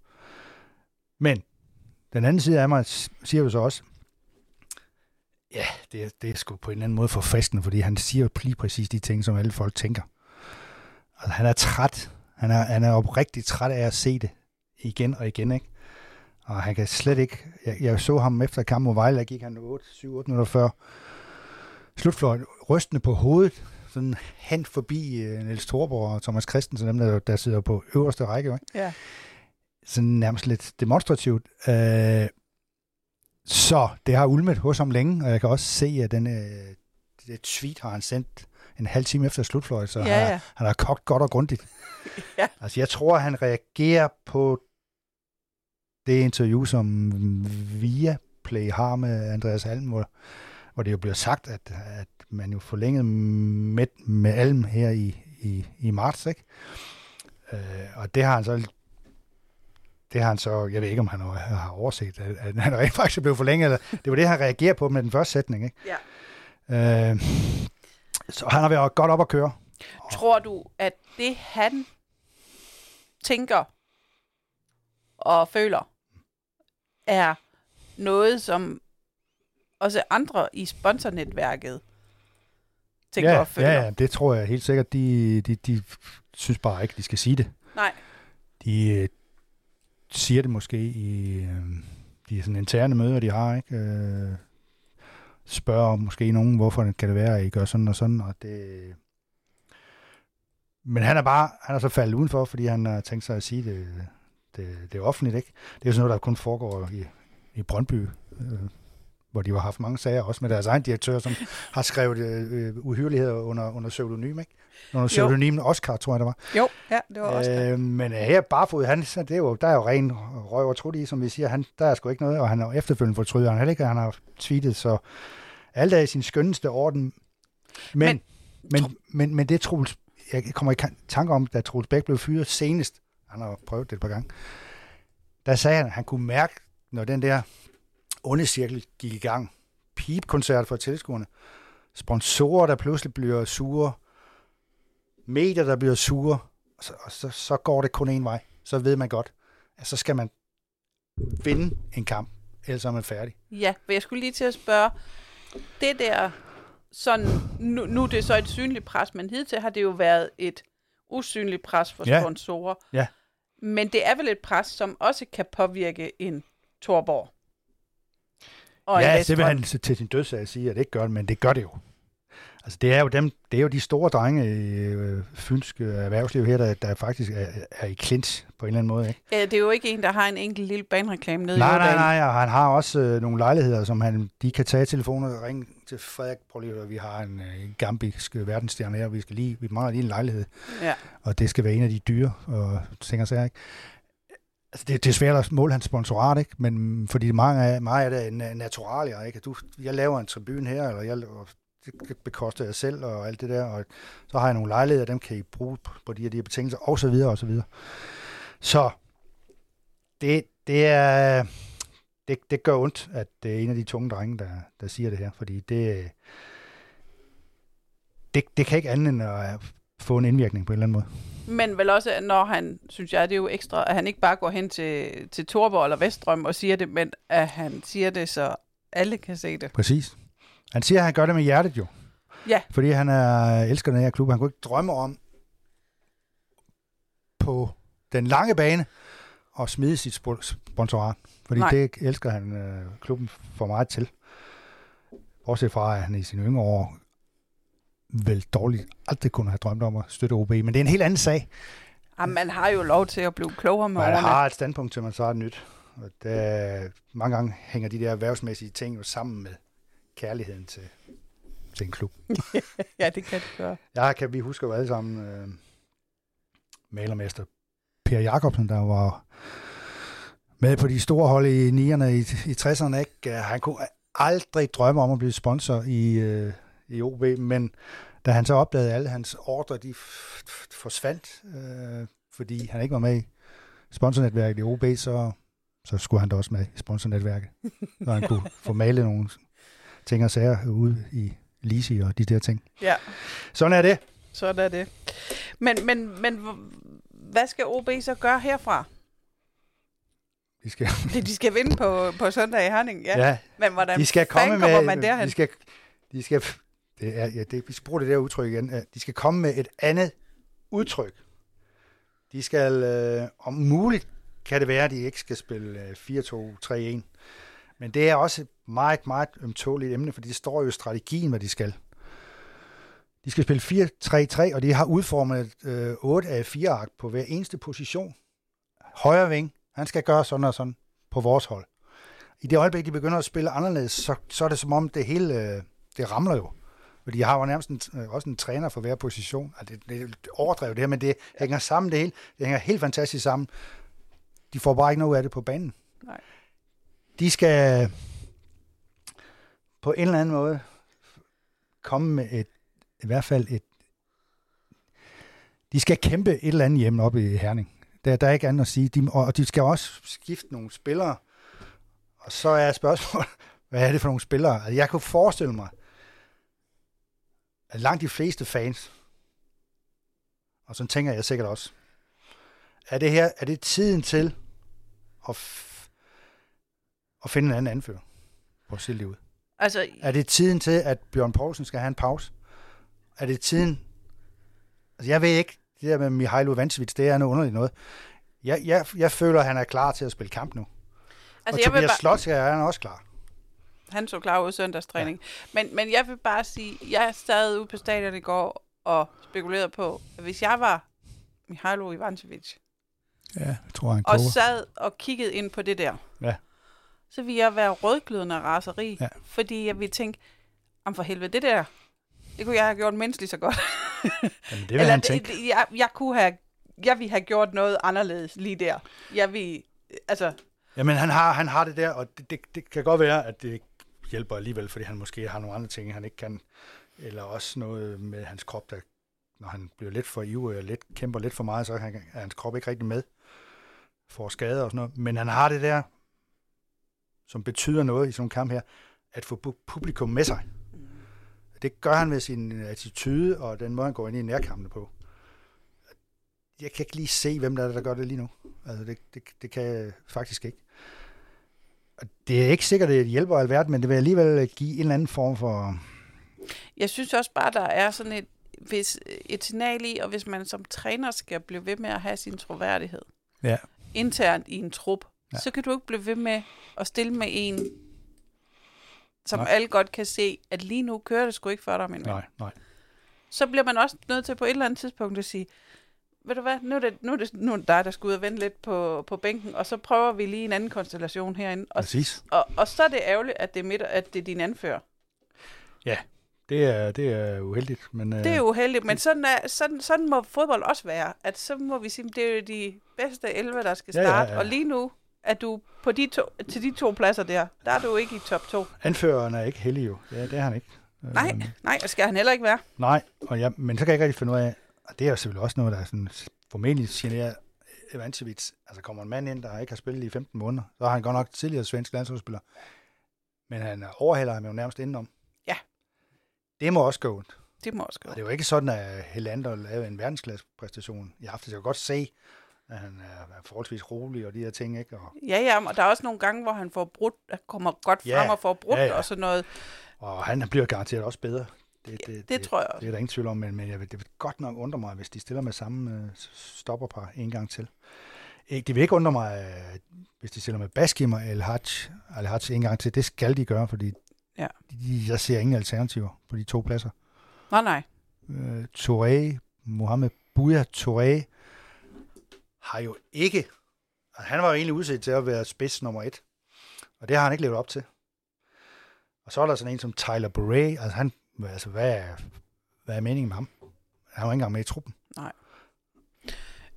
Men den anden side af mig siger jo så også, ja, det er, det er sgu på en eller anden måde forfriskende, fordi han siger lige præcis de ting, som alle folk tænker. Altså, han er træt. Han er, han er oprigtigt træt af at se det igen og igen, ikke? Og han kan slet ikke... Jeg, jeg så ham efter kampen mod Vejle, der gik han 7-8 minutter før slutfløjt, rystende på hovedet, sådan hen forbi uh, Niels Thorborg og Thomas Christensen, dem der, der sidder på øverste række. Ikke? Ja. Sådan nærmest lidt demonstrativt. Uh, så det har ulmet hos ham længe, og jeg kan også se, at den, uh, det tweet har han sendt en halv time efter slutfløjt, så Ja, han, ja. har, han har kogt godt og grundigt. Ja. Altså, jeg tror, han reagerer på det interview, som Viaplay har med Andreas Halm, hvor, hvor det jo bliver sagt, at, at man jo forlængede med, med Alm her i, i, i marts, ikke? Øh, og det har han så det har han så, jeg ved ikke, om han har overset, at, han rent faktisk blev forlænget. Eller, det var det, han reagerer på med den første sætning. Ikke? Ja. Øh, så han har været godt op at køre. Tror du, at det han tænker og føler, er noget, som også andre i sponsornetværket tænker ja, og føler? ja, det tror jeg helt sikkert. De, de, de synes bare ikke, de skal sige det. Nej. De siger det måske i øh, de sådan interne møder, de har, ikke? Øh, spørger måske nogen, hvorfor kan det være, at I gør sådan og sådan, og det... Men han er bare, han er så faldet udenfor, fordi han har tænkt sig at sige det, det, det er offentligt, ikke? Det er jo sådan noget, der kun foregår i, i Brøndby, øh, hvor de har haft mange sager, også med deres egen direktør, som har skrevet øh, uhyreligheder under, under pseudonym, ikke? Under pseudonymen Oscar, tror jeg, det var. Jo, ja, det var også Øh, men øh, her barfod, han, det er jo, der er jo ren røv og trut i, som vi siger. Han, der er sgu ikke noget, og han har efterfølgende fortryder han heller ikke, han har tweetet, så alt er i sin skønneste orden. Men, men, Men- men, men, men det Troels, jeg kommer i tanke om, da Troels Bæk blev fyret senest, han har prøvet det et par gange, der sagde han, at han kunne mærke, når den der onde cirkel gik i gang, pipkoncert for tilskuerne, sponsorer, der pludselig bliver sure, medier, der bliver sure, og så, og så, så går det kun en vej. Så ved man godt, at så skal man vinde en kamp, ellers er man færdig. Ja, for jeg skulle lige til at spørge, det der, sådan, nu, nu er det så et synligt pres, men hidtil har det jo været et usynligt pres for Ja. sponsorer. Ja. Men det er vel et pres, som også kan påvirke en Torborg. Og ja, det vil han til sin dødsag sige, at det ikke gør det, men det gør det jo. Altså, det er jo, dem, det er jo de store drenge i øh, fynske erhvervsliv her, der, der faktisk er, er i klint på en eller anden måde. Ikke? Ja, det er jo ikke en, der har en enkelt lille banereklame nede i Nej, nej, nej, og han har også øh, nogle lejligheder, som han, de kan tage telefoner og ringe til Frederik. Prøv lige vi har en øh, gambisk verdensstjerne her, vi skal lige, vi mangler lige en lejlighed, Ja. og det skal være en af de dyre, og og sager, ikke? Altså, det, det er svært at måle hans sponsorat, ikke? Men mm, fordi mange af, meget af det er naturalier, ikke? Du, jeg laver en tribune her, eller jeg det bekoster jeg selv, og alt det der, og så har jeg nogle lejligheder, dem kan I bruge på- på de her, de her betingelser, og så videre, og så videre. Så det, det er, det, det gør ondt, at det er en af de tunge drenge, der, der siger det her, fordi det, det, det kan ikke andet end at få en indvirkning på en eller anden måde. Men vel også, når han, synes jeg, det er jo ekstra, at han ikke bare går hen til, til Torborg eller Veststrøm og siger det, men at han siger det, så alle kan se det. Præcis. Han siger, at han gør det med hjertet jo. Ja. Fordi han er, elsker den her klub. Han kunne ikke drømme om på den lange bane at smide sit spo- sponsorat. Fordi. Nej. det elsker han øh, klubben for meget til. Bortset fra, at han i sine yngre år vel dårligt aldrig kunne have drømt om at støtte OB. Men det er en helt anden sag. Jamen, man har jo lov til at blive klogere med Man årene. har et standpunkt til, man så er nyt. Og det, mange gange hænger de der erhvervsmæssige ting jo sammen med kærligheden til, til en klub. ja, det kan det gøre. Ja, kan vi huske jo alle sammen øh, malermester Per Jacobsen, der var med på de store hold i 9'erne i, i 60'erne. Ikke? Han kunne aldrig drømme om at blive sponsor i, øh, i OB, men da han så opdagede, alle hans ordre de forsvandt, øh, fordi han ikke var med i sponsornetværket i OB, så, så skulle han da også med i sponsornetværket, så han kunne få malet nogle ting og sager ude i Lisi og de der ting. Ja. Sådan er det. Sådan er det. Men, men, men hvad skal OB så gøre herfra? De skal, de skal vinde på, på søndag i Herning, ja. ja. Men hvordan de skal komme med, man derhen? De skal, de skal, det er, ja, det, vi skal bruge det der udtryk igen. De skal komme med et andet udtryk. De skal, øh, om muligt kan det være, at de ikke skal spille øh, 4-2-3-1. Men det er også et meget, meget ømtåligt emne, for det står jo i strategien, hvad de skal. De skal spille 4-3-3, og de har udformet øh, 8 af 4 ark på hver eneste position. Højre ving, han skal gøre sådan og sådan på vores hold. I det øjeblik, de begynder at spille anderledes, så, så er det som om det hele, øh, det ramler jo. Fordi jeg har jo nærmest en, øh, også en træner for hver position. Altså, det, det overdrevet det her, men det hænger sammen det hele. Det hænger helt fantastisk sammen. De får bare ikke noget af det på banen. Nej. De skal på en eller anden måde komme med et, i hvert fald et, de skal kæmpe et eller andet hjemme op i Herning. Der, der er ikke andet at sige. De, og de skal også skifte nogle spillere. Og så er spørgsmålet, hvad er det for nogle spillere? Altså, jeg kunne forestille mig, at langt de fleste fans, og sådan tænker jeg sikkert også, er det her, er det tiden til at, f- at finde en anden anfører på sit liv? Altså, Er det tiden til, at Bjørn Poulsen skal have en pause? Er det tiden? Altså, jeg ved ikke, det der med Mihailo Vansevits, det er noget underligt noget. Jeg, jeg, jeg føler, at han er klar til at spille kamp nu. altså og Tobias bare, Slotsk er han også klar. Han så klar ud søndagstræning. Ja. Men, men jeg vil bare sige, jeg sad ude på stadion i går og spekulerede på, at hvis jeg var Mihailo Ivancevic, Ja, jeg tror, han og sad og kiggede ind på det der, Ja. så ville jeg være rødglødende raseri, Ja. fordi jeg ville tænke, om for helvede, det der, det kunne jeg have gjort mindst så godt. Jamen, det vil han tænke. det, jeg, jeg kunne have, jeg ville have gjort noget anderledes lige der. Jeg vil, altså, Jamen, han har, han har det der, og det, det, det kan godt være, at det hjælper alligevel, fordi han måske har nogle andre ting, han ikke kan. Eller også noget med hans krop, der, når han bliver lidt for ivrig og lidt, kæmper lidt for meget, så er han- er hans krop ikke rigtig med. Får skader og sådan noget. Men han har det der, som betyder noget i sådan en kamp her, at få publikum med sig. Det gør han med sin attitude og den måde, han går ind i nærkampene på. Jeg kan ikke lige se, hvem der er, der gør det lige nu. Altså, det, det, det kan jeg faktisk ikke. Det er ikke sikkert, at det hjælper alverden, men det vil alligevel give en eller anden form for... jeg synes også bare, der er sådan et, hvis, et signal i, og hvis man som træner skal blive ved med at have sin troværdighed Ja. internt i en trup, Ja. så kan du ikke blive ved med at stille med en, som Nej. Alle godt kan se, at lige nu kører det sgu ikke for dig, min. Nej, nej. så bliver man også nødt til på et eller andet tidspunkt at sige, ved du hvad, nu er det, nu er det, nu er det dig, der skal ud og vente lidt på, på bænken, og så prøver vi lige en anden konstellation herinde. Og, Præcis. og, og så er det ærgerligt, at det er, midt, at det er din anfører. Det er, det er uheldigt, men... Det er uheldigt, men sådan, er, sådan, sådan må fodbold også være. At så må vi sige, at det er de bedste 11, der skal Ja, ja, starte. ja. Og lige nu er du på de to, til de to pladser der, der er du ikke i top 2. Anføreren er ikke heldig jo. Ja, det er han ikke. Nej, Øhm, nej, og skal han heller ikke være. Nej, og ja, men så kan jeg ikke rigtig finde ud af, og det er jo selvfølgelig også noget, der er sådan formentlig generer Evancevic. Altså kommer en mand ind, der ikke har spillet i 15 måneder, så har han godt nok tidligere svensk landsholdsspiller. Men han overhælder ham jo nærmest indenom. Ja. Det må også gå ondt. Det må også gå. Og det er jo ikke sådan, at Helander lavede en verdensklasse præstation i aften. Jeg kan godt se, at han er forholdsvis rolig og de her ting, ikke? Og, Ja, ja, og der er også nogle gange, hvor han får brudt, kommer godt frem Ja, og får brudt ja, ja. og sådan noget. og han bliver garanteret også bedre. Det, det, Det tror jeg Det også. er der ingen tvivl om, men, men jeg vil, det vil godt nok undre mig, hvis de stiller med samme øh, stopperpar en gang til. Ikke, det vil ikke undre mig, øh, hvis de stiller med Baskim og El Hadj, El Hadj en gang til. Det skal de gøre, fordi Ja. de, jeg ser ingen alternativer på de to pladser. Nej, nej. Øh, Touré, Mohamed Bouya Touré, har jo ikke... altså, Han var jo egentlig udset til at være spids nummer et, og det har han ikke levet op til. Og så er der sådan en som Tyler Bure, altså han altså, hvad er, hvad er meningen med ham? Han var ikke engang med i truppen. Nej.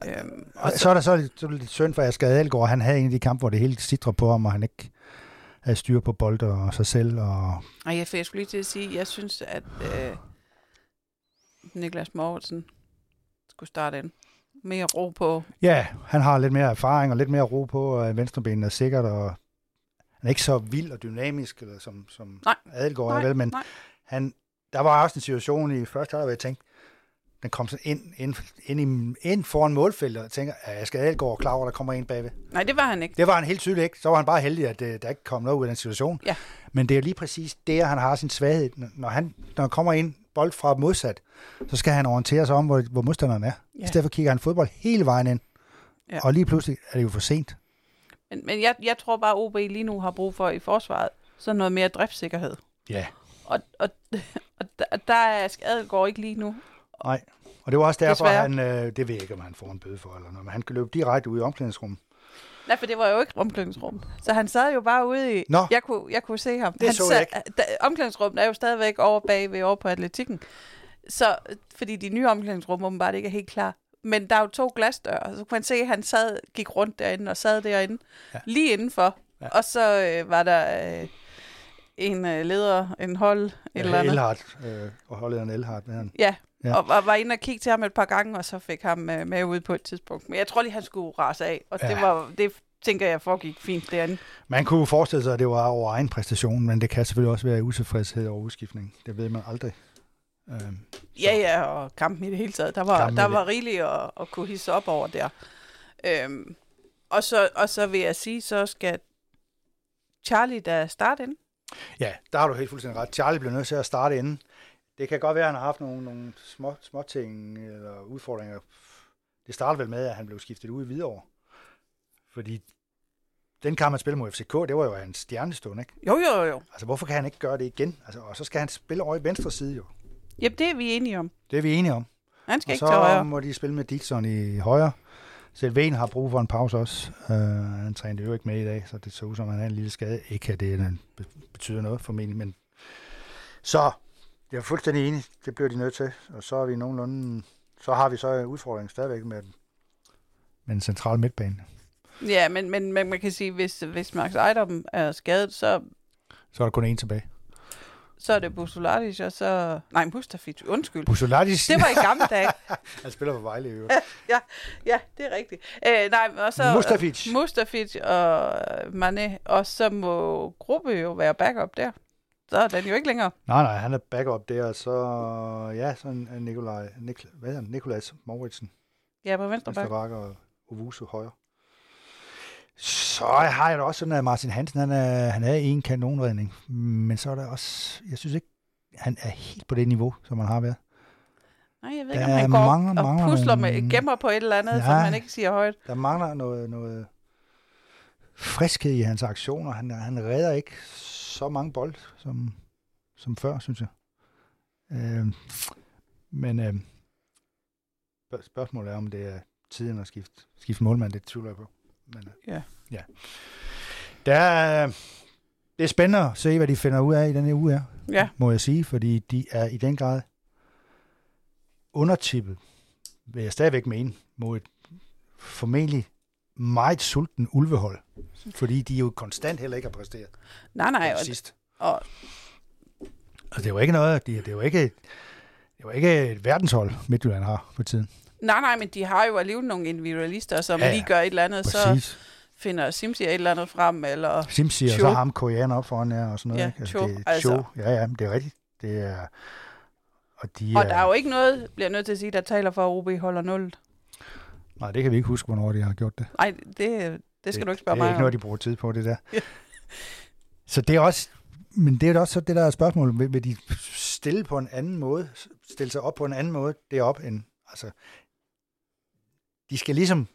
Øhm, og så, så er der så lidt, så lidt synd for Asger Adelgaard. Han havde en af de kampe, hvor det hele sidder på ham, og han ikke havde styr på bold og sig selv. Og... Ej, jeg, jeg skulle lige til at sige, jeg synes, at øh, Niklas Mortensen skulle starte ind. Mere ro på. Ja, han har lidt mere erfaring og lidt mere ro på, og venstrebenen er sikkert, og han er ikke så vild og dynamisk, eller som, som nej. Adelgaard er nej, vel, men nej. han, der var også en situation i første halvleg, hvor jeg tænkte, den kom så ind, ind, ind, ind, ind foran målfeltet, og tænker, at jeg skal Adelgaard klar over, der kommer en bagved. Nej, det var han ikke. Det var han helt tydeligt ikke. Så var han bare heldig, at det, der ikke kom noget ud af den situation. Ja. Men det er lige præcis der, han har sin svaghed. Når han når han kommer ind bold fra modsat, så skal han orientere sig om, hvor, hvor modstanderen er. Ja. I stedet for kigger han fodbold hele vejen ind. Ja. Og lige pludselig er det jo for sent. Men, men jeg, jeg tror bare, at OB lige nu har brug for i forsvaret så noget mere driftssikkerhed. Ja. Og, og, og der, der er Adelgaard ikke lige nu. Nej, og det var også derfor, Desværre. han, øh, det ved jeg ikke, om han får en bøde for eller noget, men han kan løbe direkte ud i omklædningsrummet. Nej, for det var jo ikke omklædningsrum. Så han sad jo bare ude i... Nå. Jeg kunne, jeg kunne se ham. Det han så sad, jeg ikke. Da, omklædningsrummet er jo stadigvæk over bag ved over på atletikken. Så, fordi de nye omklædningsrum åbenbart ikke er helt klar. Men der er jo to glasdøre, så kunne man se, at han sad, gik rundt derinde og sad derinde, ja. lige indenfor. Ja. Og så øh, var der øh, en øh, leder, en hold, ja, eller andet. Elhardt, øh, og holdlederen Elhardt. Han. Ja, ja. Og, og var inde og kigge til ham et par gange, og så fik ham øh, med ud på et tidspunkt. Men jeg tror lige, han skulle rase af, og ja. det, var, det tænker jeg foregik fint derinde. Man kunne forestille sig, at det var over egen præstation, men det kan selvfølgelig også være utilfredshed over udskiftning. Det ved man aldrig. Øhm, ja, ja, og kampen i det hele taget. Der var, der var rigeligt at, at kunne hisse op over der. Øhm, og, så, og så vil jeg sige, så skal Charlie da starte ind. Ja, der har du helt fuldstændig ret. Charlie bliver nødt til at starte inden. Det kan godt være, at han har haft nogle, nogle små, små ting eller udfordringer. Det startede vel med, at han blev skiftet ud i Hvidovre. Fordi den kamp, han spillede mod FCK, det var jo en stjernestund, ikke? Jo, jo, jo. Altså, hvorfor kan han ikke gøre det igen? Altså, og så skal han spille over i venstre side, jo. Jamen, det er vi enige om. Det er vi enige om. Han skal og ikke til højre. så må de spille med Dixon i højre. Selven har brug for en pause også. Uh, han trænede jo ikke med i dag, så det så ud som, at han havde en lille skade. Ikke at det betyder noget formentlig, men så jeg er fuldstændig enig. Det bliver de nødt til. Og så er vi nogenlunde... Så har vi så en udfordring stadigvæk med, med en central midtbane. Ja, men, men, men man kan sige, hvis, hvis Max Ejdom er skadet, så... Så er der kun en tilbage. Så er det Busolatic, og så... Nej, Mustafic, undskyld. Busolatic? Det var i gamle dage. Han spiller på Vejle, jo. ja, ja, det er rigtigt. Æ, nej, og så... Mustafic. Mustafic og Mané, og så må Gruppe jo være backup der. Så er den jo ikke længere. Nej, nej, han er backup der, og så... Ja, så er Nikolaj... Nik, hvad hedder han? Nikolajs Mauritsen. Ja, på venstre back. Venstre og Ovusu højre. Så har jeg da også sådan, at Martin Hansen, han er, han er en kanonredning. Men så er der også, jeg synes ikke, han er helt på det niveau, som han har været. Nej, jeg ved ikke, om han går mangler, og mangler pusler nogle, med, gemmer på et eller andet, ja, som han ikke siger højt. Der mangler noget, noget friskhed i hans aktioner. Han, han redder ikke så mange bold, som, som før, synes jeg. Øh, men øh, spørgsmålet er, om det er tiden at skifte, skifte målmand, det tvivler jeg på. Men, øh, ja. ja. Der er, det er spændende at se, hvad de finder ud af i den her uge her, ja. må jeg sige, fordi de er i den grad undertippet, vil jeg stadigvæk mene, mod et formentlig meget sulten ulvehold, fordi de jo konstant heller ikke har præsteret. Nej, nej. Og, sidst. Og, altså, det er jo ikke noget, det er jo ikke, det er jo ikke et verdenshold, Midtjylland har på tiden. Nej, nej, men de har jo alligevel nogle individualister, som ja, lige gør et eller andet, præcis. så finder Simsi et eller andet frem, eller Simsi, og så ham koreaner op foran jer, og sådan noget. Ja, ikke? Cho, det, altså. Cho. Ja, ja, det er rigtigt. Det er, og, de og er, der er jo ikke noget, bliver nødt til at sige, der taler for, at OB holder 0. Nej, det kan vi ikke huske, hvornår de har gjort det. Nej, det, det skal det, du ikke spørge mig om. Det er ikke noget, de bruger tid på, det der. så det er også, men det er også så det der spørgsmål, vil, vil de stille på en anden måde, stille sig op på en anden måde derop end, altså, de skal ligesom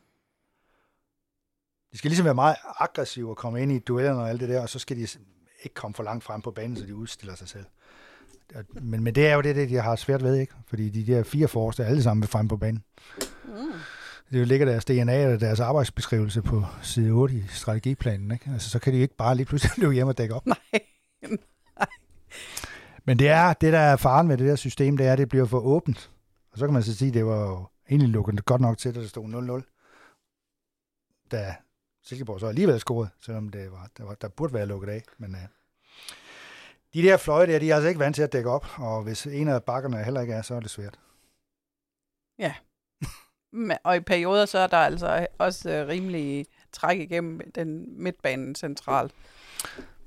de skal ligesom være meget aggressive og komme ind i duellerne og alt det der, og så skal de ikke komme for langt frem på banen, så de udstiller sig selv. Men, men det er jo det, de har svært ved, ikke? Fordi de der fire forreste er alle sammen frem på banen. Mm. Det ligger deres DNA og deres arbejdsbeskrivelse på side 8 i strategiplanen, ikke? Altså, så kan de ikke bare lige pludselig løbe hjem og dække op. Nej. Nej. Men det er, det der er faren med det der system, det er, at det bliver for åbent. Og så kan man så sige, det var egentlig lukket godt nok til, at der stod 0-0. Da Silkeborg så alligevel scorede, selvom det var, der, var, der burde være lukket af. Men uh, de der fløje der, de er altså ikke vant til at dække op, og hvis en af bakkerne heller ikke er, så er det svært. Ja. og i perioder, så er der altså også uh, rimelig træk igennem den midtbanen central.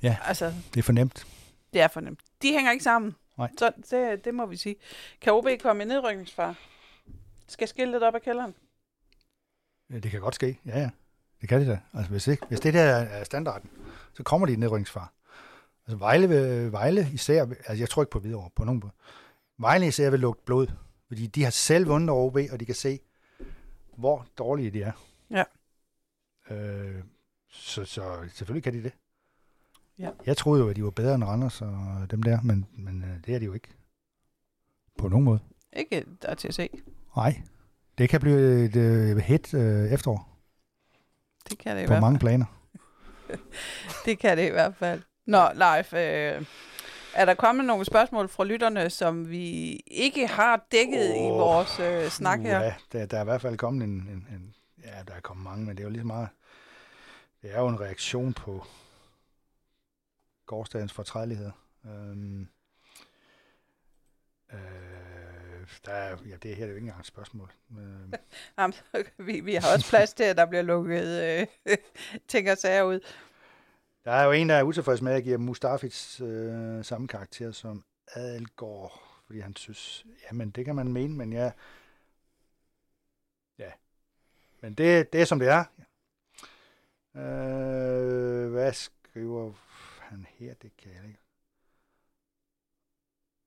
Ja, altså, det er fornemt. Det er fornemt. De hænger ikke sammen. Nej. Så det, det må vi sige. Kan OB komme i nedrykningsfar? Skal skille op af kælderen? Ja, det kan godt ske, ja ja. Det kan det da. Altså, hvis, ikke, hvis det der er standarden, så kommer de i nedrykningsfar. Altså Vejle, Vejle især, altså jeg tror ikke på videre på nogen måde. Vejle især vil lugte blod, fordi de har selv vundet over OB, og de kan se, hvor dårlige de er. Ja. Øh, så, så selvfølgelig kan de det. Ja. Jeg troede jo, at de var bedre end Randers og dem der, men, men øh, det er de jo ikke. På nogen måde. Ikke der til at se. Nej. Det kan blive et hit uh, efterår. Det kan det i På hvert mange planer. det kan det i hvert fald. Nå, Leif, øh, er der kommet nogle spørgsmål fra lytterne, som vi ikke har dækket oh, i vores øh, snak her? Ja, der, der er i hvert fald kommet en, en, en... Ja, der er kommet mange, men det er jo lige meget... Det er jo en reaktion på gårdsdagens fortrædelighed. Øhm, øh, der er, ja, det her er jo ikke engang et spørgsmål. Øh. Jamen, vi, vi har også plads til, at der bliver lukket øh, ting og sager ud. Der er jo en, der er utilfreds med, at give Mustafits øh, samme karakter som Adelgaard, fordi han synes, jamen det kan man mene, men ja, ja. Men det, det er som det er. Øh, hvad skriver han her? Det kan jeg ikke.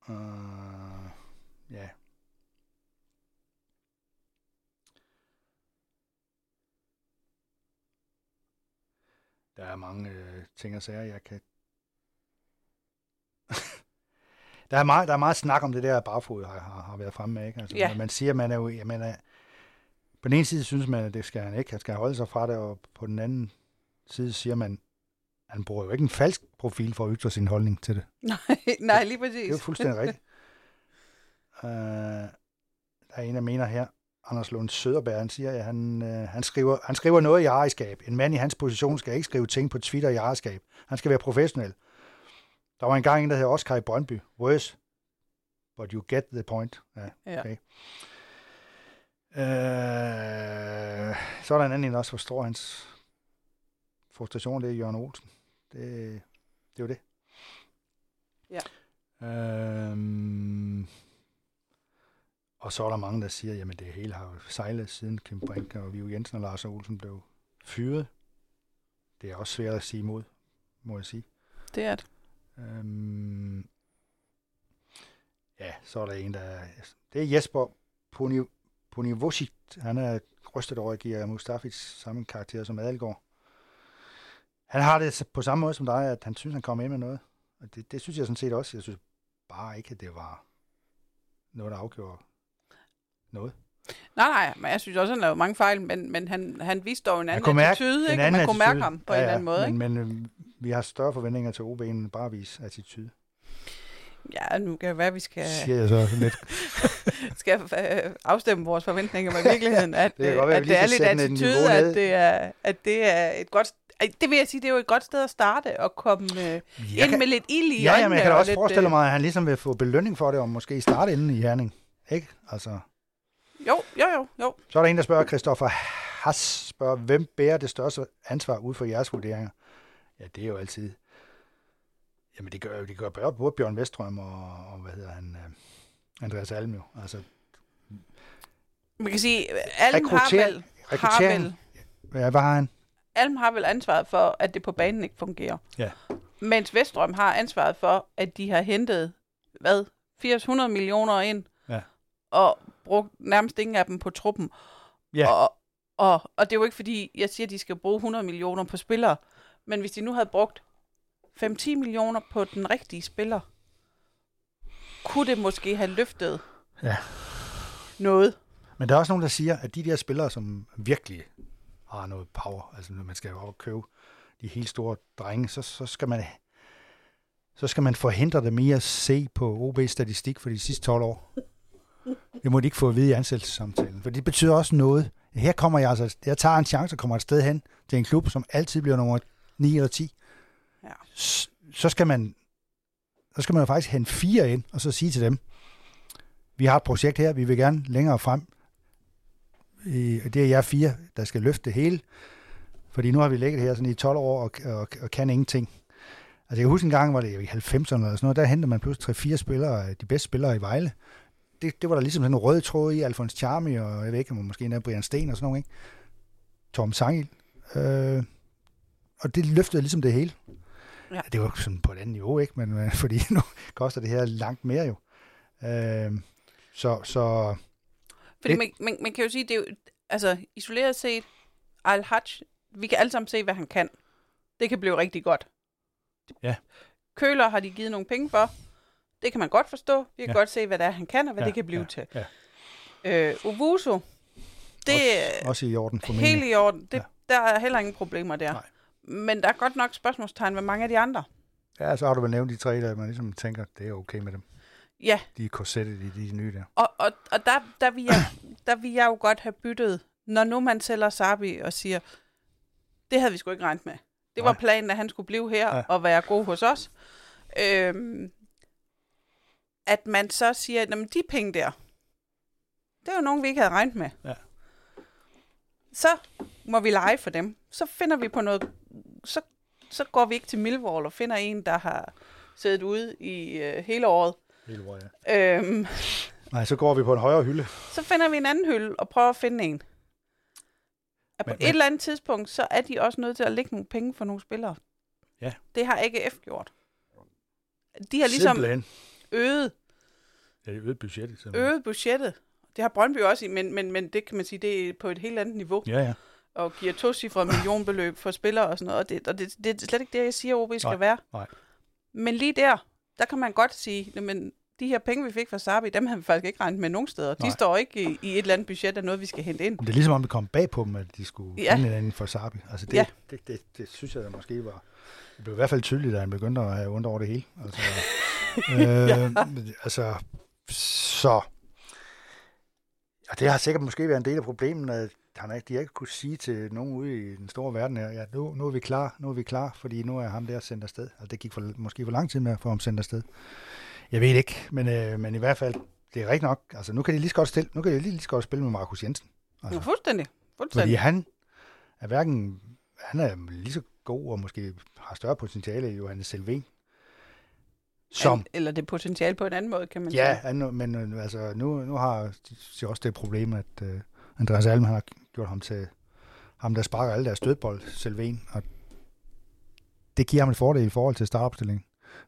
Uh, ja. Der er mange øh, ting og sager, jeg kan... der, er meget, der er meget snak om det der, barfod har, har, har været fremme med. Ikke? Altså, ja. Man siger, man er jo... Jeg mener, på den ene side synes man, at det skal han ikke. Han skal holde sig fra det, og på den anden side siger man, han bruger jo ikke en falsk profil for at ytre sin holdning til det. Nej, nej lige præcis. Det er jo fuldstændig rigtigt. uh, der er en, der mener her, Anders Lund Søderberg, han siger, at han, øh, han, skriver, han skriver noget i ejerskab. En mand i hans position skal ikke skrive ting på Twitter i ejerskab. Han skal være professionel. Der var en gang en, der hedder Oscar i Brøndby. Worse, but you get the point. Ja, okay. Ja. Øh, så er der en anden, der også forstår hans frustration, det er Jørgen Olsen. Det, det er jo det. Ja. Øhm, og så er der mange, der siger, jamen det hele har jo sejlet siden Kim Brink og Vivo Jensen og Lars Olsen blev fyret. Det er også svært at sige imod, må jeg sige. Det er det. Øhm, ja, så er der en, der... Det er Jesper Ponivosit. Han er rystet over at give samme karakter som Adelgaard. Han har det på samme måde som dig, at han synes, han kommer ind med noget. Og det, det synes jeg sådan set også. Jeg synes bare ikke, at det var noget, der afgjorde noget. Nej, nej, men jeg synes også, han lavede mange fejl, men, men han, han viste dog en anden attitude, ikke? En anden man kunne mærke ham på ja, en anden måde. Men, ikke? men øh, vi har større forventninger til OB end bare vis attitude. Ja, nu kan det være, at vi skal... Siger jeg så lidt. skal øh, afstemme vores forventninger med virkeligheden, at det, godt, at det er lidt attitude, at det er, at det er et godt det vil jeg sige, det er jo et godt sted at starte og komme øh, ind kan, med lidt ild i Ja, ja men jeg kan da også lidt, forestille mig, at han ligesom vil få belønning for det, og måske starte inden i Herning. Ikke? Altså. Jo, jo, jo, jo. Så er der en, der spørger, Christoffer Haas spørger, hvem bærer det største ansvar ud for jeres vurderinger? Ja, det er jo altid... Jamen, det gør, det gør både Bjørn Vestrøm og, og hvad hedder han, uh, Andreas Alm jo. Altså, Man kan sige, Alm har vel... Har vel ja, hvad har han? Alm har vel ansvaret for, at det på banen ikke fungerer. Ja. Mens Vestrøm har ansvaret for, at de har hentet, hvad, 800 millioner ind, ja. og brugt nærmest ingen af dem på truppen. Ja. Og, og, og det er jo ikke fordi, jeg siger, at de skal bruge 100 millioner på spillere, men hvis de nu havde brugt 5-10 millioner på den rigtige spiller, kunne det måske have løftet ja. noget. Men der er også nogen, der siger, at de der spillere, som virkelig har noget power, altså når man skal jo købe de helt store drenge, så, så skal man så skal man forhindre dem i at se på OB-statistik for de sidste 12 år. Det må de ikke få at vide i ansættelsessamtalen, for det betyder også noget. Her kommer jeg altså, jeg tager en chance og kommer et sted hen til en klub, som altid bliver nummer 9 eller 10. Ja. Så skal man så skal man jo faktisk hente fire ind, og så sige til dem, vi har et projekt her, vi vil gerne længere frem. Det er jer fire, der skal løfte det hele. Fordi nu har vi ligget her sådan i 12 år og, og, og kan ingenting. Altså jeg kan huske en gang, var det i 90'erne eller sådan noget, der hentede man pludselig 3-4 spillere, de bedste spillere i Vejle. Det, det var der ligesom sådan en rød tråd i, Alfons Charmi og jeg ved ikke, om måske endda Brian Sten og sådan noget, ikke? Tom Sangil. Øh, og det løftede ligesom det hele. Ja. Det var sådan på et andet niveau, ikke? Men øh, fordi nu koster det her langt mere jo. Øh, så, så Fordi Det- man, man, man kan jo sige, det er jo, altså isoleret set, Al Hajj, vi kan alle sammen se, hvad han kan. Det kan blive rigtig godt. Ja. Køler har de givet nogle penge for. Det kan man godt forstå. Vi kan Ja. godt se, hvad det er, han kan, og hvad Ja, det kan blive ja, til. ja. Øh, Uvuso, det er også i orden formentlig. helt i orden. Det, Ja. Der er heller ingen problemer der. Nej. Men der er godt nok spørgsmålstegn med mange af de andre. Ja, så har du vel nævnt de tre, der man ligesom tænker, det er okay med dem. Ja, De er korsettet i de nye der. Og, og, og der, der, vil jeg, der vil jeg jo godt have byttet, når nu man sælger Sabi og siger, det havde vi sgu ikke regnet med. Det var Nej. planen, at han skulle blive her ja. og være god hos os. Øhm, at man så siger, at de penge der, det er jo nogen, vi ikke havde regnet med. Ja. Så må vi lege for dem. Så finder vi på noget, så, så går vi ikke til Millwall og finder en, der har siddet ude i øh, hele året. Hele året, ja. Øhm, Nej, så går vi på en højere hylde. så finder vi en anden hylde og prøver at finde en. At på Men- et men- eller andet tidspunkt, så er de også nødt til at lægge nogle penge for nogle spillere. Ja. Det har AGF gjort. De har ligesom Simpelthen. Øget, Ja, det øget budgettet. simpelthen. øget budgettet. Det har Brøndby også, i, men, men, men det kan man sige, det er på et helt andet niveau. Ja, ja. Og giver to cifre millionbeløb for spillere og sådan noget. Og det, og det, det er slet ikke det, jeg siger, OB skal Nej, være. nej. Men lige der, der kan man godt sige, men de her penge, vi fik fra Sabi, dem har vi faktisk ikke regnet med nogen steder. De Nej. står ikke i, i et eller andet budget af noget, vi skal hente ind. Men det er ligesom om, det kom bag på dem, at de skulle Ja. finde en anden for Sabi. Altså det, Ja. det, det, det, synes jeg da måske var... Det blev i hvert fald tydeligt, da han begyndte at have ondt over det hele. Altså, øh, altså så... Og det har sikkert måske været en del af problemet, at han ikke, de har ikke kunne sige til nogen ude i den store verden her, ja, nu, nu er vi klar, nu er vi klar, fordi nu er ham der sendt afsted. Altså, det gik for, måske for lang tid med at få ham sendt afsted. Jeg ved ikke, men, øh, men i hvert fald, det er rigtigt nok. Altså, nu kan de lige så godt, stille, nu kan de lige så godt spille med Markus Jensen. Altså. Ja, fuldstændig. Fordi fuldstændig. han er hverken, han er lige så god og måske har større potentiale i Johannes Selven. Som, eller det potentiale på en anden måde, kan man ja, sige. han, men øh, altså, nu, nu har de også det problem, at uh, Andreas Alm han har gjort ham til ham, der sparker alle deres stødbold, Selven, og det giver ham en fordel i forhold til startopstillingen.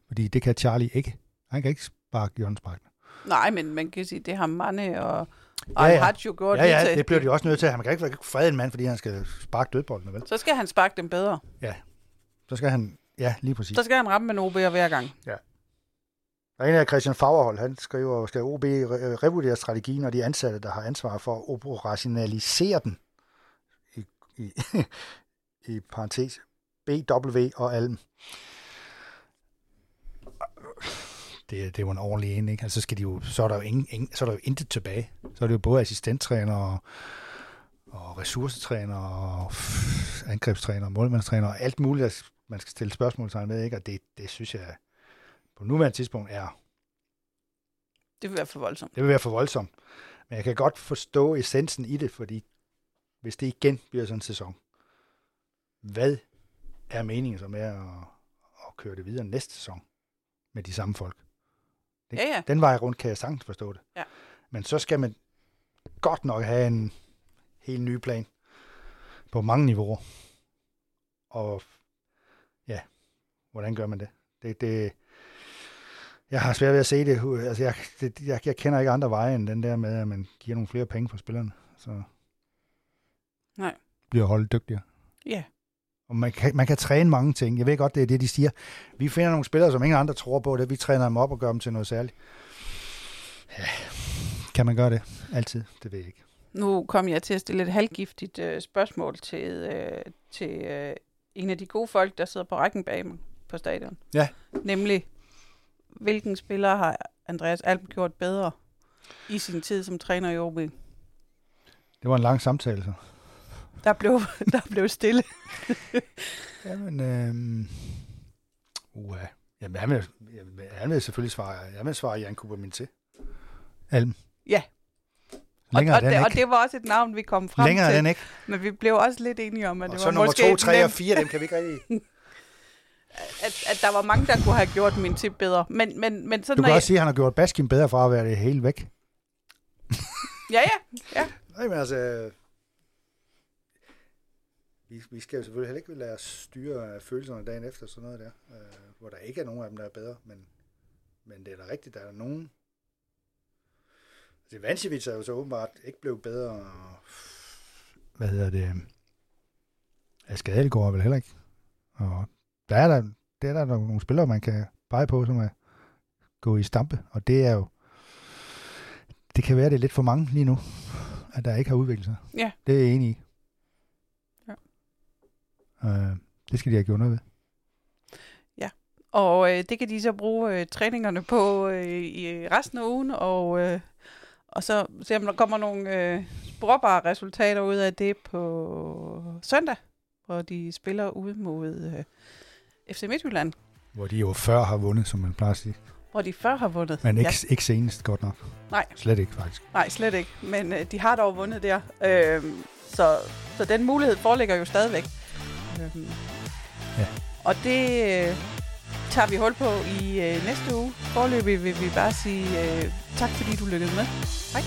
Fordi det kan Charlie ikke. Han kan ikke sparke Jørgens Sparkene. Nej, men man kan sige, det har Mane og Ja, ja, ja. ja. har jo gjort Ja, ja, til. det bliver de også nødt til. Han kan ikke, frede en mand, fordi han skal sparke dødboldene, vel? Så skal han sparke dem bedre. Så skal han, ja, lige præcis. Så skal han ramme med en OB'er hver gang. Der er en af Christian Fagerhold, han skriver, skal OB revurdere strategien, og de ansatte, der har ansvar for at operationalisere den, i, i, i parentes, BW og Alm. Det, det er jo en ordentlig en, ikke? Altså, så, skal de jo, så, er der jo ingen, ingen, så er der jo intet tilbage. Så er det jo både assistenttræner og, og ressourcetræner og pff, angrebstræner og målmandstræner og alt muligt, man skal stille spørgsmål med, ikke? Og det, det synes jeg på nuværende tidspunkt er Det vil være for voldsomt. det vil være for voldsomt. Men jeg kan godt forstå essensen i det, fordi hvis det igen bliver sådan en sæson, hvad er meningen så med at, at køre det videre næste sæson med de samme folk? Det, Ja, ja. Den vej rundt kan jeg sagtens forstå det. Ja. Men så skal man godt nok have en helt ny plan på mange niveauer. Og ja, hvordan gør man det? Det, det jeg har svært ved at se det. Altså, jeg, det jeg, jeg kender ikke andre veje end den der med, at man giver nogle flere penge for spillerne. Så Nej. bliver holdet dygtigere. Ja. Og man kan, man kan træne mange ting. Jeg ved godt, det er det, de siger. Vi finder nogle spillere, som ingen andre tror på det. Vi træner dem op og gør dem til noget særligt. Ja. Kan man gøre det? Altid? Det ved jeg ikke. Nu kom jeg til at stille et halvgiftigt øh, spørgsmål til, øh, til øh, en af de gode folk, der sidder på rækken bag mig på stadion. Ja. Nemlig, hvilken spiller har Andreas Alm gjort bedre i sin tid som træner i OB? Det var en lang samtale, så. Der blev, der blev stille. Jamen, øh, uh, jamen han, vil, han vil selvfølgelig svare, han vil svare Jan Kubermin til. Alm. Ja. Længere og, og, det, og ikke. det var også et navn, vi kom frem Længere er til. den ikke. Men vi blev også lidt enige om, at Og det så var nummer måske 2, 3 og nemt, 4, dem kan vi ikke rigtig... at, at der var mange, der kunne have gjort min tip bedre. Men, men, men sådan Du kan er- også sige, at han har gjort Baskin bedre fra at være det hele væk. Ja, ja. ja. Nej, men altså... Vi, vi skal jo selvfølgelig heller ikke lade os styre af følelserne dagen efter sådan noget der, øh, hvor der ikke er nogen af dem, der er bedre, men, men det er da rigtigt, der er nogen... Altså, Vancevic er jo så åbenbart ikke blevet bedre, hvad hedder det, er Skadeligård vel heller ikke. Og der er der, der, er der nogle spillere, man kan pege på, som er gå i stampe, og det er jo, det kan være, det er lidt for mange lige nu, at der ikke har udviklet sig. Ja. Det er jeg enig i. Ja. Øh, det skal de have gjort noget ved. Og øh, det kan de så bruge øh, træningerne på øh, i resten af ugen, og, øh, og så se, om der kommer nogle øh, sporbare resultater ud af det på søndag, hvor de spiller ude mod øh, FC Midtjylland, Hvor de jo før har vundet, som man plejer at sige. hvor de før har vundet. Men ikke, ja. ikke senest, godt nok. Nej. Slet ikke, faktisk. Nej, slet ikke. Men øh, de har dog vundet der. Øh, så, så den mulighed foreligger jo stadigvæk. Øh, Ja. Og det øh, tager vi hul på i øh, næste uge. Forløbig vil vi bare sige øh, tak, fordi du lykkedes med. Hej.